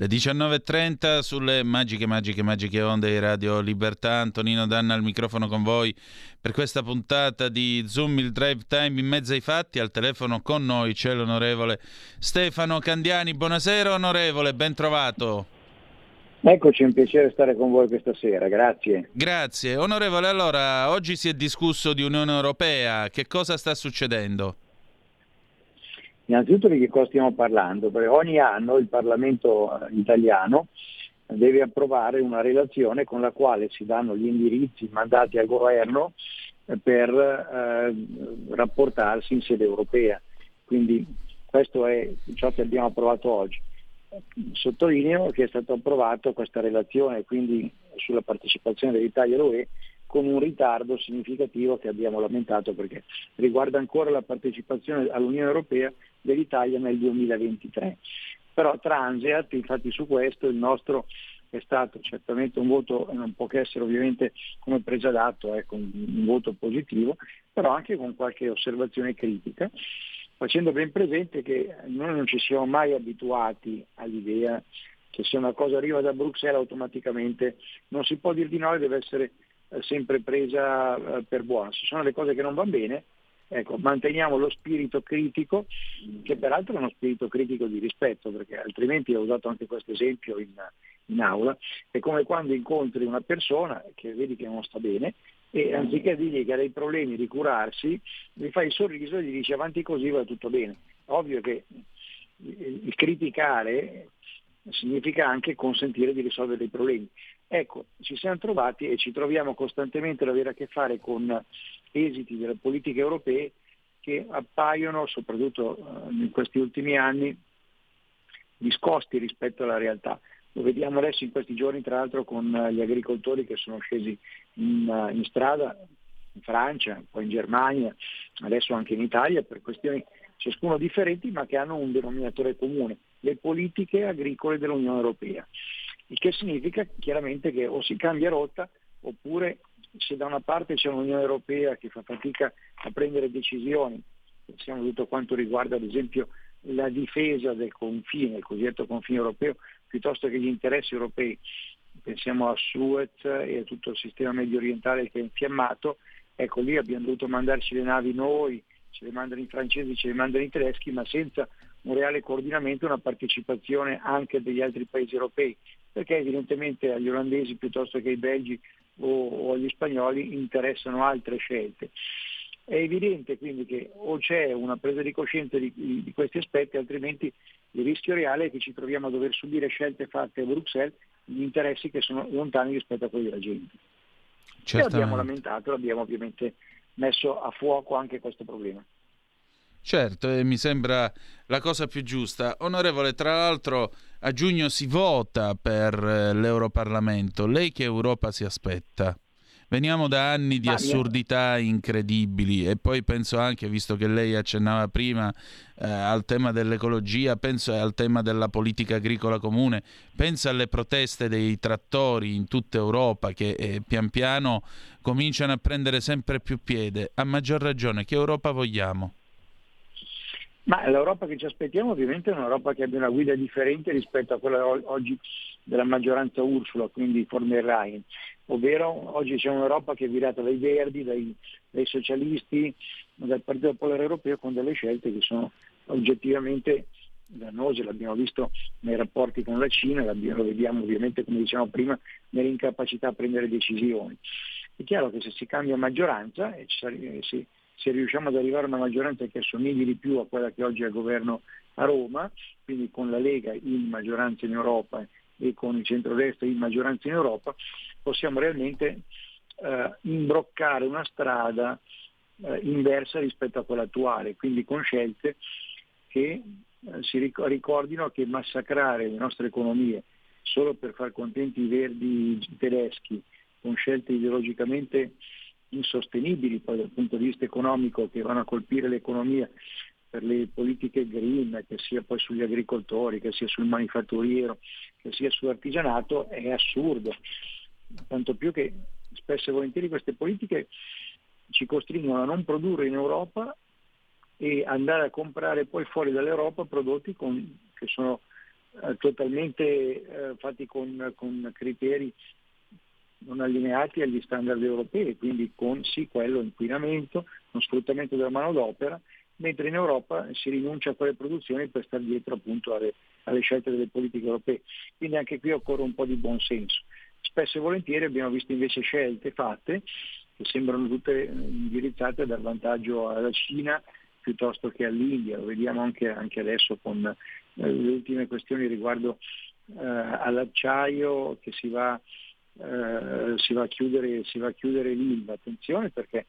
Le 19.30 sulle magiche, magiche, magiche onde di Radio Libertà. Antonino Danna al microfono con voi per questa puntata di Zoom, il drive time in mezzo ai fatti. Al telefono con noi c'è l'onorevole Stefano Candiani. Buonasera onorevole, ben trovato. Eccoci, è un piacere stare con voi questa sera, grazie. Grazie. Onorevole, allora, oggi si è discusso di Unione Europea. Che cosa sta succedendo? Innanzitutto di che cosa stiamo parlando? Perché ogni anno il Parlamento eh, italiano deve approvare una relazione con la quale si danno gli indirizzi mandati al governo eh, per eh, rapportarsi in sede europea. Quindi questo è ciò che abbiamo approvato oggi. Sottolineo che è stata approvata questa relazione quindi sulla partecipazione dell'Italia all'UE con un ritardo significativo che abbiamo lamentato perché riguarda ancora la partecipazione all'Unione Europea dell'Italia nel 2023. Però Transeat, infatti su questo il nostro è stato certamente un voto, non può che essere ovviamente come pregiadato, ecco, un, un voto positivo, però anche con qualche osservazione critica, facendo ben presente che noi non ci siamo mai abituati all'idea che se una cosa arriva da Bruxelles automaticamente non si può dire di no e deve essere eh, sempre presa eh, per buona. Se sono le cose che non vanno bene, ecco, manteniamo lo spirito critico, che peraltro è uno spirito critico di rispetto, perché altrimenti ho usato anche questo esempio in, in aula, è come quando incontri una persona che vedi che non sta bene e anziché dirgli che ha dei problemi di curarsi, gli fai il sorriso e gli dici avanti così va tutto bene. Ovvio che il criticare significa anche consentire di risolvere dei problemi. Ecco, ci siamo trovati e ci troviamo costantemente ad avere a che fare con esiti delle politiche europee che appaiono, soprattutto eh, in questi ultimi anni, discosti rispetto alla realtà. Lo vediamo adesso in questi giorni, tra l'altro, con eh, gli agricoltori che sono scesi in, eh, in strada in Francia, poi in Germania, adesso anche in Italia, per questioni ciascuno differenti, ma che hanno un denominatore comune, le politiche agricole dell'Unione Europea. Il che significa chiaramente che o si cambia rotta oppure se da una parte c'è un'Unione Europea che fa fatica a prendere decisioni, pensiamo tutto quanto riguarda ad esempio la difesa del confine, il cosiddetto confine europeo, piuttosto che gli interessi europei, pensiamo a Suez e a tutto il sistema medio orientale che è infiammato, ecco lì abbiamo dovuto mandarci le navi noi, ce le mandano i francesi, ce le mandano i tedeschi, ma senza un reale coordinamento e una partecipazione anche degli altri paesi europei, perché evidentemente agli olandesi piuttosto che ai belgi o, o agli spagnoli interessano altre scelte. È evidente quindi che o c'è una presa di coscienza di, di- questi aspetti, altrimenti il rischio reale è che ci troviamo a dover subire scelte fatte a Bruxelles di interessi che sono lontani rispetto a quelli della gente. E abbiamo Certamente. lamentato, abbiamo ovviamente messo a fuoco anche questo problema. Certo, e mi sembra la cosa più giusta. Onorevole, tra l'altro a giugno si vota per eh, l'Europarlamento. Lei che Europa si aspetta? Veniamo da anni di assurdità incredibili e poi penso anche, visto che lei accennava prima eh, al tema dell'ecologia, penso al tema della politica agricola comune, penso alle proteste dei trattori in tutta Europa che eh, pian piano cominciano a prendere sempre più piede. A maggior ragione, che Europa vogliamo? Ma l'Europa che ci aspettiamo ovviamente è un'Europa che abbia una guida differente rispetto a quella oggi della maggioranza Ursula, quindi von der ovvero oggi c'è un'Europa che è virata dai verdi, dai, dai socialisti, dal Partito Popolare Europeo con delle scelte che sono oggettivamente dannose, l'abbiamo visto nei rapporti con la Cina, lo vediamo ovviamente come diciamo prima nell'incapacità a prendere decisioni. È chiaro che se si cambia maggioranza e si, se riusciamo ad arrivare a una maggioranza che assomigli di più a quella che oggi è al governo a Roma, quindi con la Lega in maggioranza in Europa e con il centrodestra in maggioranza in Europa, possiamo realmente eh, imbroccare una strada eh, inversa rispetto a quella attuale, quindi con scelte che eh, si ric- ricordino che massacrare le nostre economie solo per far contenti i verdi tedeschi con scelte ideologicamente insostenibili poi dal punto di vista economico che vanno a colpire l'economia per le politiche green, che sia poi sugli agricoltori, che sia sul manifatturiero, che sia sull'artigianato, è assurdo. Tanto più che spesso e volentieri queste politiche ci costringono a non produrre in Europa e andare a comprare poi fuori dall'Europa prodotti con- che sono eh, totalmente eh, fatti con, con criteri non allineati agli standard europei, quindi con sì quello inquinamento, con sfruttamento della manodopera, mentre in Europa si rinuncia a quelle produzioni per stare dietro appunto alle, alle scelte delle politiche europee. Quindi anche qui occorre un po' di buonsenso. Spesso e volentieri abbiamo visto invece scelte fatte che sembrano tutte eh, indirizzate a dar vantaggio alla Cina piuttosto che all'India, lo vediamo anche, anche adesso con eh, le ultime questioni riguardo eh, all'acciaio che si va, eh, si va a chiudere, si va a chiudere l'Ilva. Attenzione perché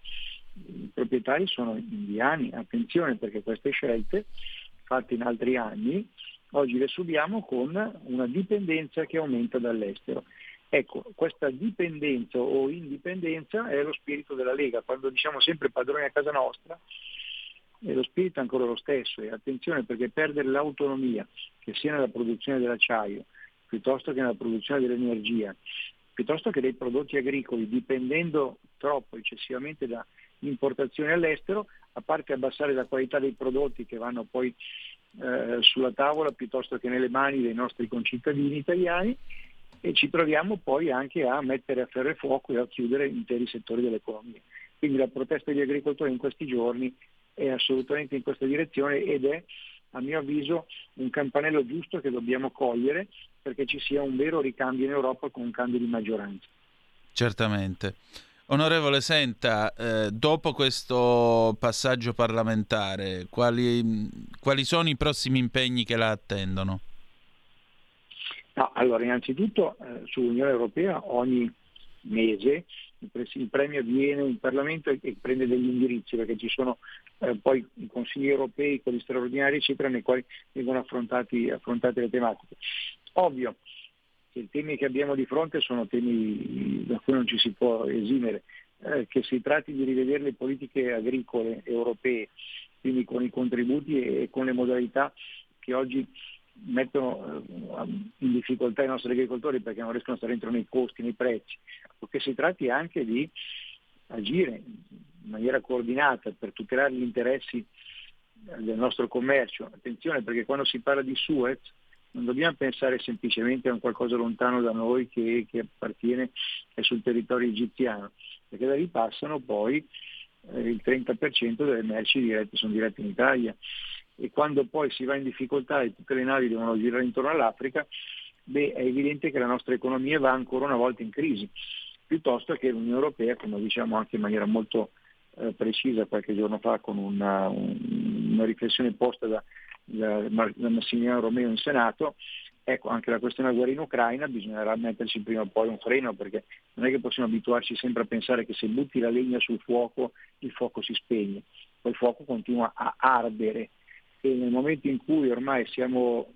i proprietari sono indiani, attenzione perché queste scelte fatte in altri anni oggi le subiamo con una dipendenza che aumenta dall'estero. Ecco, questa dipendenza o indipendenza è lo spirito della Lega, quando diciamo sempre padroni a casa nostra, lo spirito è ancora lo stesso e attenzione perché perdere l'autonomia, che sia nella produzione dell'acciaio, piuttosto che nella produzione dell'energia, piuttosto che dei prodotti agricoli, dipendendo troppo eccessivamente da importazioni all'estero, a parte abbassare la qualità dei prodotti che vanno poi eh, sulla tavola piuttosto che nelle mani dei nostri concittadini italiani, e ci troviamo poi anche a mettere a ferro e fuoco e a chiudere interi settori dell'economia. Quindi la protesta degli agricoltori in questi giorni è assolutamente in questa direzione ed è a mio avviso un campanello giusto che dobbiamo cogliere perché ci sia un vero ricambio in Europa con un cambio di maggioranza. Certamente. Onorevole, senta, eh, dopo questo passaggio parlamentare, quali, quali sono i prossimi impegni che la attendono? No, allora, innanzitutto eh, sull'Unione Europea ogni mese il, premio avviene in Parlamento e, prende degli indirizzi perché ci sono eh, poi i consigli europei, quelli straordinari, eccetera, nei quali vengono affrontati, affrontate le tematiche. Ovvio che i temi che abbiamo di fronte sono temi da cui non ci si può esimere, eh, che si tratti di rivedere le politiche agricole europee, quindi con i contributi e, con le modalità che oggi mettono eh, in difficoltà i nostri agricoltori perché non riescono a stare dentro nei costi, nei prezzi, o che si tratti anche di agire in maniera coordinata per tutelare gli interessi del nostro commercio. Attenzione perché quando si parla di Suez non dobbiamo pensare semplicemente a un qualcosa lontano da noi che, che appartiene sul territorio egiziano, perché da lì passano poi eh, il 30% delle merci dirette sono dirette in Italia. E quando poi si va in difficoltà e tutte le navi devono girare intorno all'Africa, beh, è evidente che la nostra economia va ancora una volta in crisi, piuttosto che l'Unione Europea, come diciamo anche in maniera molto eh, precisa qualche giorno fa con una, un, una riflessione posta da, da, Massimiliano Romeo in Senato, ecco anche la questione della guerra in Ucraina bisognerà metterci prima o poi un freno perché non è che possiamo abituarci sempre a pensare che se butti la legna sul fuoco il fuoco si spegne, poi il fuoco continua a ardere. E nel momento in cui ormai siamo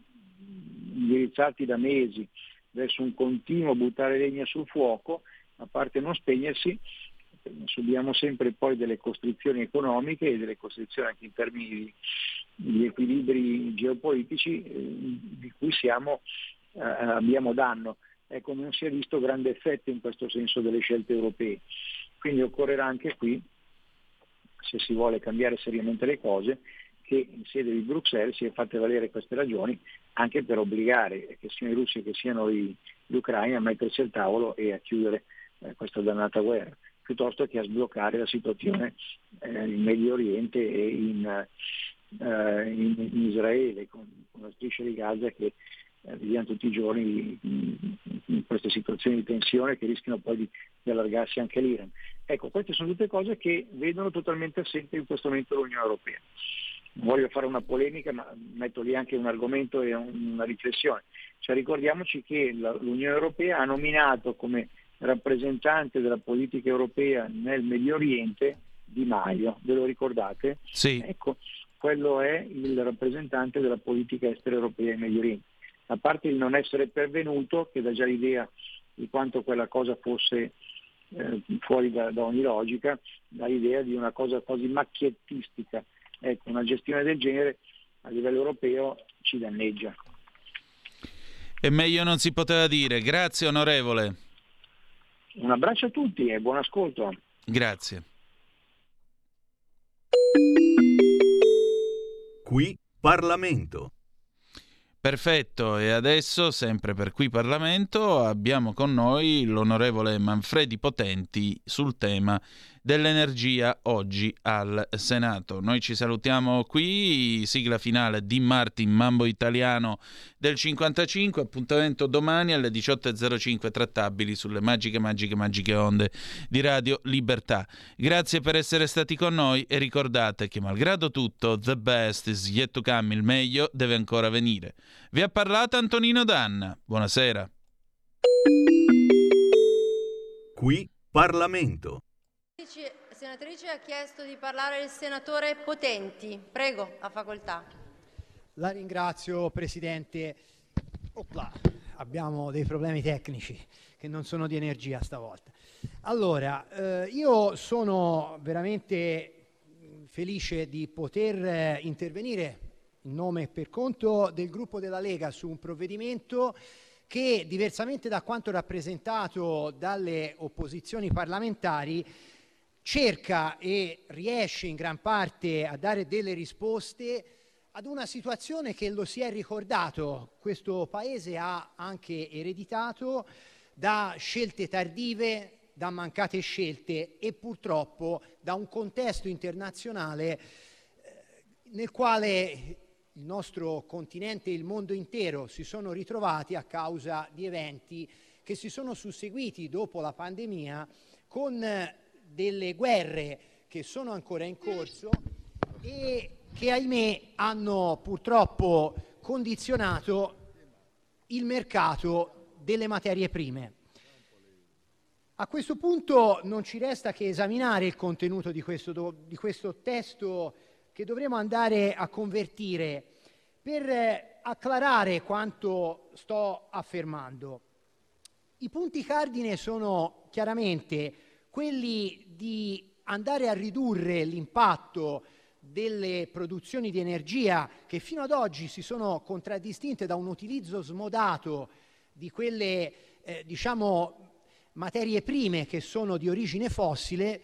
indirizzati da mesi verso un continuo buttare legna sul fuoco, a parte non spegnersi, subiamo sempre poi delle costrizioni economiche e delle costrizioni anche in termini di, di equilibri geopolitici eh, di cui siamo, eh, abbiamo danno. Ecco, non si è visto grande effetto in questo senso delle scelte europee. Quindi occorrerà anche qui, se si vuole cambiare seriamente le cose, che in sede di Bruxelles si è fatte valere queste ragioni anche per obbligare che siano i russi che siano gli ucraini a mettersi al tavolo e a chiudere eh, questa dannata guerra, piuttosto che a sbloccare la situazione eh, in Medio Oriente e in, eh, in, in Israele, con, con, la striscia di Gaza che eh, vediamo tutti i giorni in, in, queste situazioni di tensione che rischiano poi di, di allargarsi anche all'Iran. Ecco, queste sono tutte cose che vedono totalmente assente in questo momento l'Unione Europea non voglio fare una polemica, ma metto lì anche un argomento e una riflessione. Cioè, ricordiamoci che l'Unione Europea ha nominato come rappresentante della politica europea nel Medio Oriente Di Maio, ve lo ricordate? Sì. Ecco, quello è il rappresentante della politica estera europea in Medio Oriente. A parte il non essere pervenuto, che dà già l'idea di quanto quella cosa fosse eh, fuori da, da ogni logica, dà l'idea di una cosa quasi macchiettistica ecco, una gestione del genere a livello europeo ci danneggia. E meglio non si poteva dire. Grazie onorevole. Un abbraccio a tutti e buon ascolto. Grazie. Qui Parlamento. Perfetto, e adesso, sempre per qui Parlamento, abbiamo con noi l'onorevole Manfredi Potenti sul tema dell'energia oggi al Senato. Noi ci salutiamo qui, sigla finale di Martin Mambo Italiano del 55, appuntamento domani alle 18.05 trattabili sulle magiche, magiche, magiche onde di Radio Libertà. Grazie per essere stati con noi e ricordate che malgrado tutto, the best is yet to come, il meglio deve ancora venire. Vi ha parlato Antonino Danna. Buonasera. Qui Parlamento. Senatrice ha chiesto di parlare il senatore Potenti. Prego, a facoltà. La ringrazio Presidente. Opla, abbiamo dei problemi tecnici che non sono di energia stavolta. Allora, eh, io sono veramente felice di poter eh, intervenire in nome e per conto del gruppo della Lega su un provvedimento che, diversamente da quanto rappresentato dalle opposizioni parlamentari, cerca e riesce in gran parte a dare delle risposte ad una situazione che lo si è ricordato, questo Paese ha anche ereditato da scelte tardive, da mancate scelte e purtroppo da un contesto internazionale eh, nel quale il nostro continente e il mondo intero si sono ritrovati a causa di eventi che si sono susseguiti dopo la pandemia con eh, delle guerre che sono ancora in corso e che ahimè hanno purtroppo condizionato il mercato delle materie prime. A questo punto non ci resta che esaminare il contenuto di questo, di questo testo che dovremo andare a convertire per eh, acclarare quanto sto affermando. I punti cardine sono chiaramente quelli di andare a ridurre l'impatto delle produzioni di energia che fino ad oggi si sono contraddistinte da un utilizzo smodato di quelle eh, diciamo materie prime che sono di origine fossile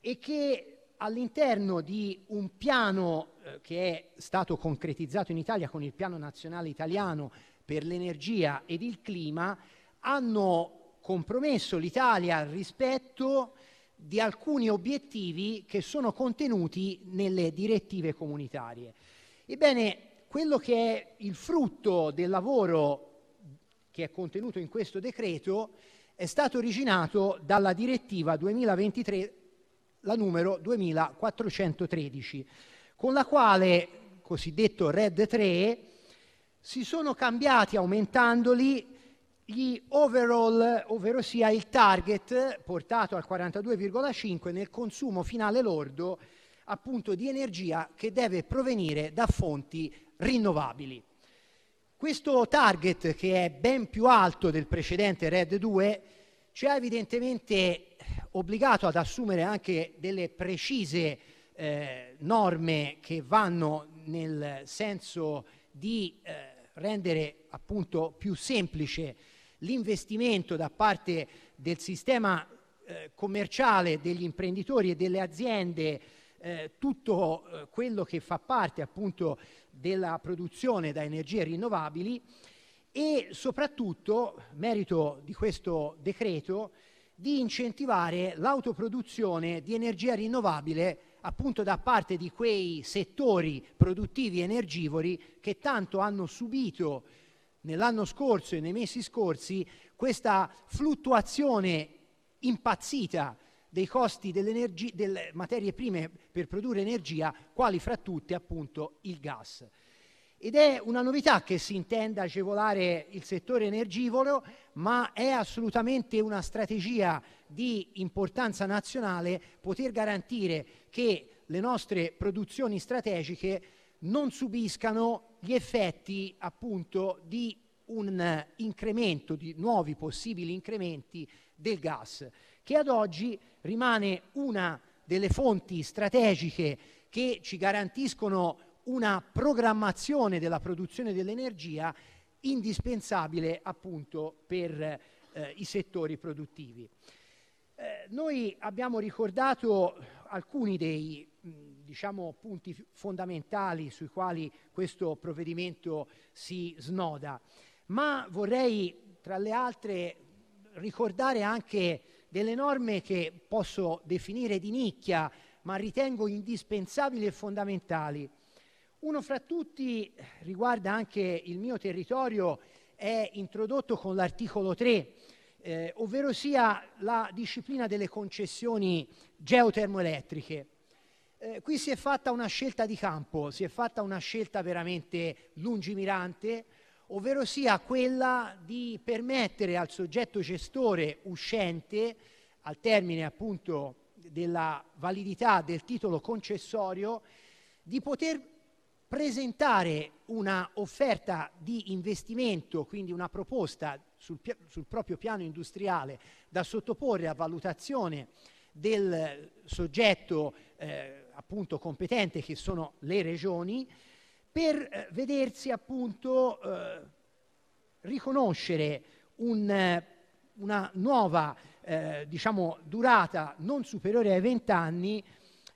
e che all'interno di un piano eh, che è stato concretizzato in Italia con il Piano Nazionale Italiano per l'energia ed il clima hanno compromesso l'Italia rispetto di alcuni obiettivi che sono contenuti nelle direttive comunitarie. Ebbene, quello che è il frutto del lavoro che è contenuto in questo decreto è stato originato dalla direttiva 2023, la numero 2413, con la quale, cosiddetto RED 3, si sono cambiati aumentandoli gli overall, ovvero sia il target portato al 42,5 nel consumo finale lordo appunto di energia che deve provenire da fonti rinnovabili. Questo target, che è ben più alto del precedente RED 2, ci ha evidentemente obbligato ad assumere anche delle precise eh, norme che vanno nel senso di eh, rendere appunto più semplice l'investimento da parte del sistema eh, commerciale degli imprenditori e delle aziende eh, tutto eh, quello che fa parte appunto della produzione da energie rinnovabili. E soprattutto, merito di questo decreto, di incentivare l'autoproduzione di energia rinnovabile appunto da parte di quei settori produttivi energivori che tanto hanno subito nell'anno scorso e nei mesi scorsi questa fluttuazione impazzita dei costi delle materie prime per produrre energia, quali fra tutte appunto il gas. Ed è una novità che si intenda agevolare il settore energivoro, ma è assolutamente una strategia di importanza nazionale poter garantire che le nostre produzioni strategiche non subiscano gli effetti appunto di un incremento, di nuovi possibili incrementi del gas, che ad oggi rimane una delle fonti strategiche che ci garantiscono una programmazione della produzione dell'energia indispensabile appunto per eh, i settori produttivi. Eh, noi abbiamo ricordato alcuni dei mh, diciamo, punti fondamentali sui quali questo provvedimento si snoda, ma vorrei tra le altre ricordare anche delle norme che posso definire di nicchia, ma ritengo indispensabili e fondamentali. Uno fra tutti riguarda anche il mio territorio, è introdotto con l'articolo 3, eh, ovvero sia la disciplina delle concessioni geotermoelettriche. Eh, qui si è fatta una scelta di campo, si è fatta una scelta veramente lungimirante, ovvero sia quella di permettere al soggetto gestore uscente, al termine appunto della validità del titolo concessorio, di poter presentare una offerta di investimento, quindi una proposta sul, sul proprio piano industriale da sottoporre a valutazione del soggetto eh, appunto competente che sono le regioni per eh, vedersi appunto eh, riconoscere un, eh, una nuova eh, diciamo, durata non superiore ai 20 anni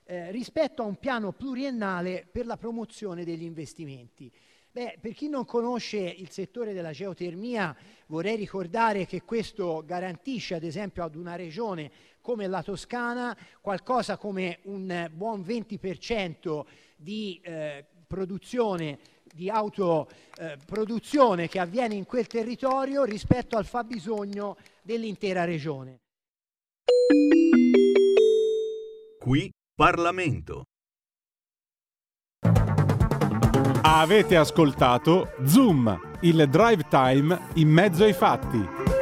eh, rispetto a un piano pluriennale per la promozione degli investimenti. Beh, per chi non conosce il settore della geotermia, vorrei ricordare che questo garantisce, ad esempio, ad una regione come la Toscana qualcosa come un eh, buon 20% di eh, produzione di autoproduzione che avviene in quel territorio rispetto al fabbisogno dell'intera regione. Qui Parlamento. Avete ascoltato Zoom, il drive time in mezzo ai fatti.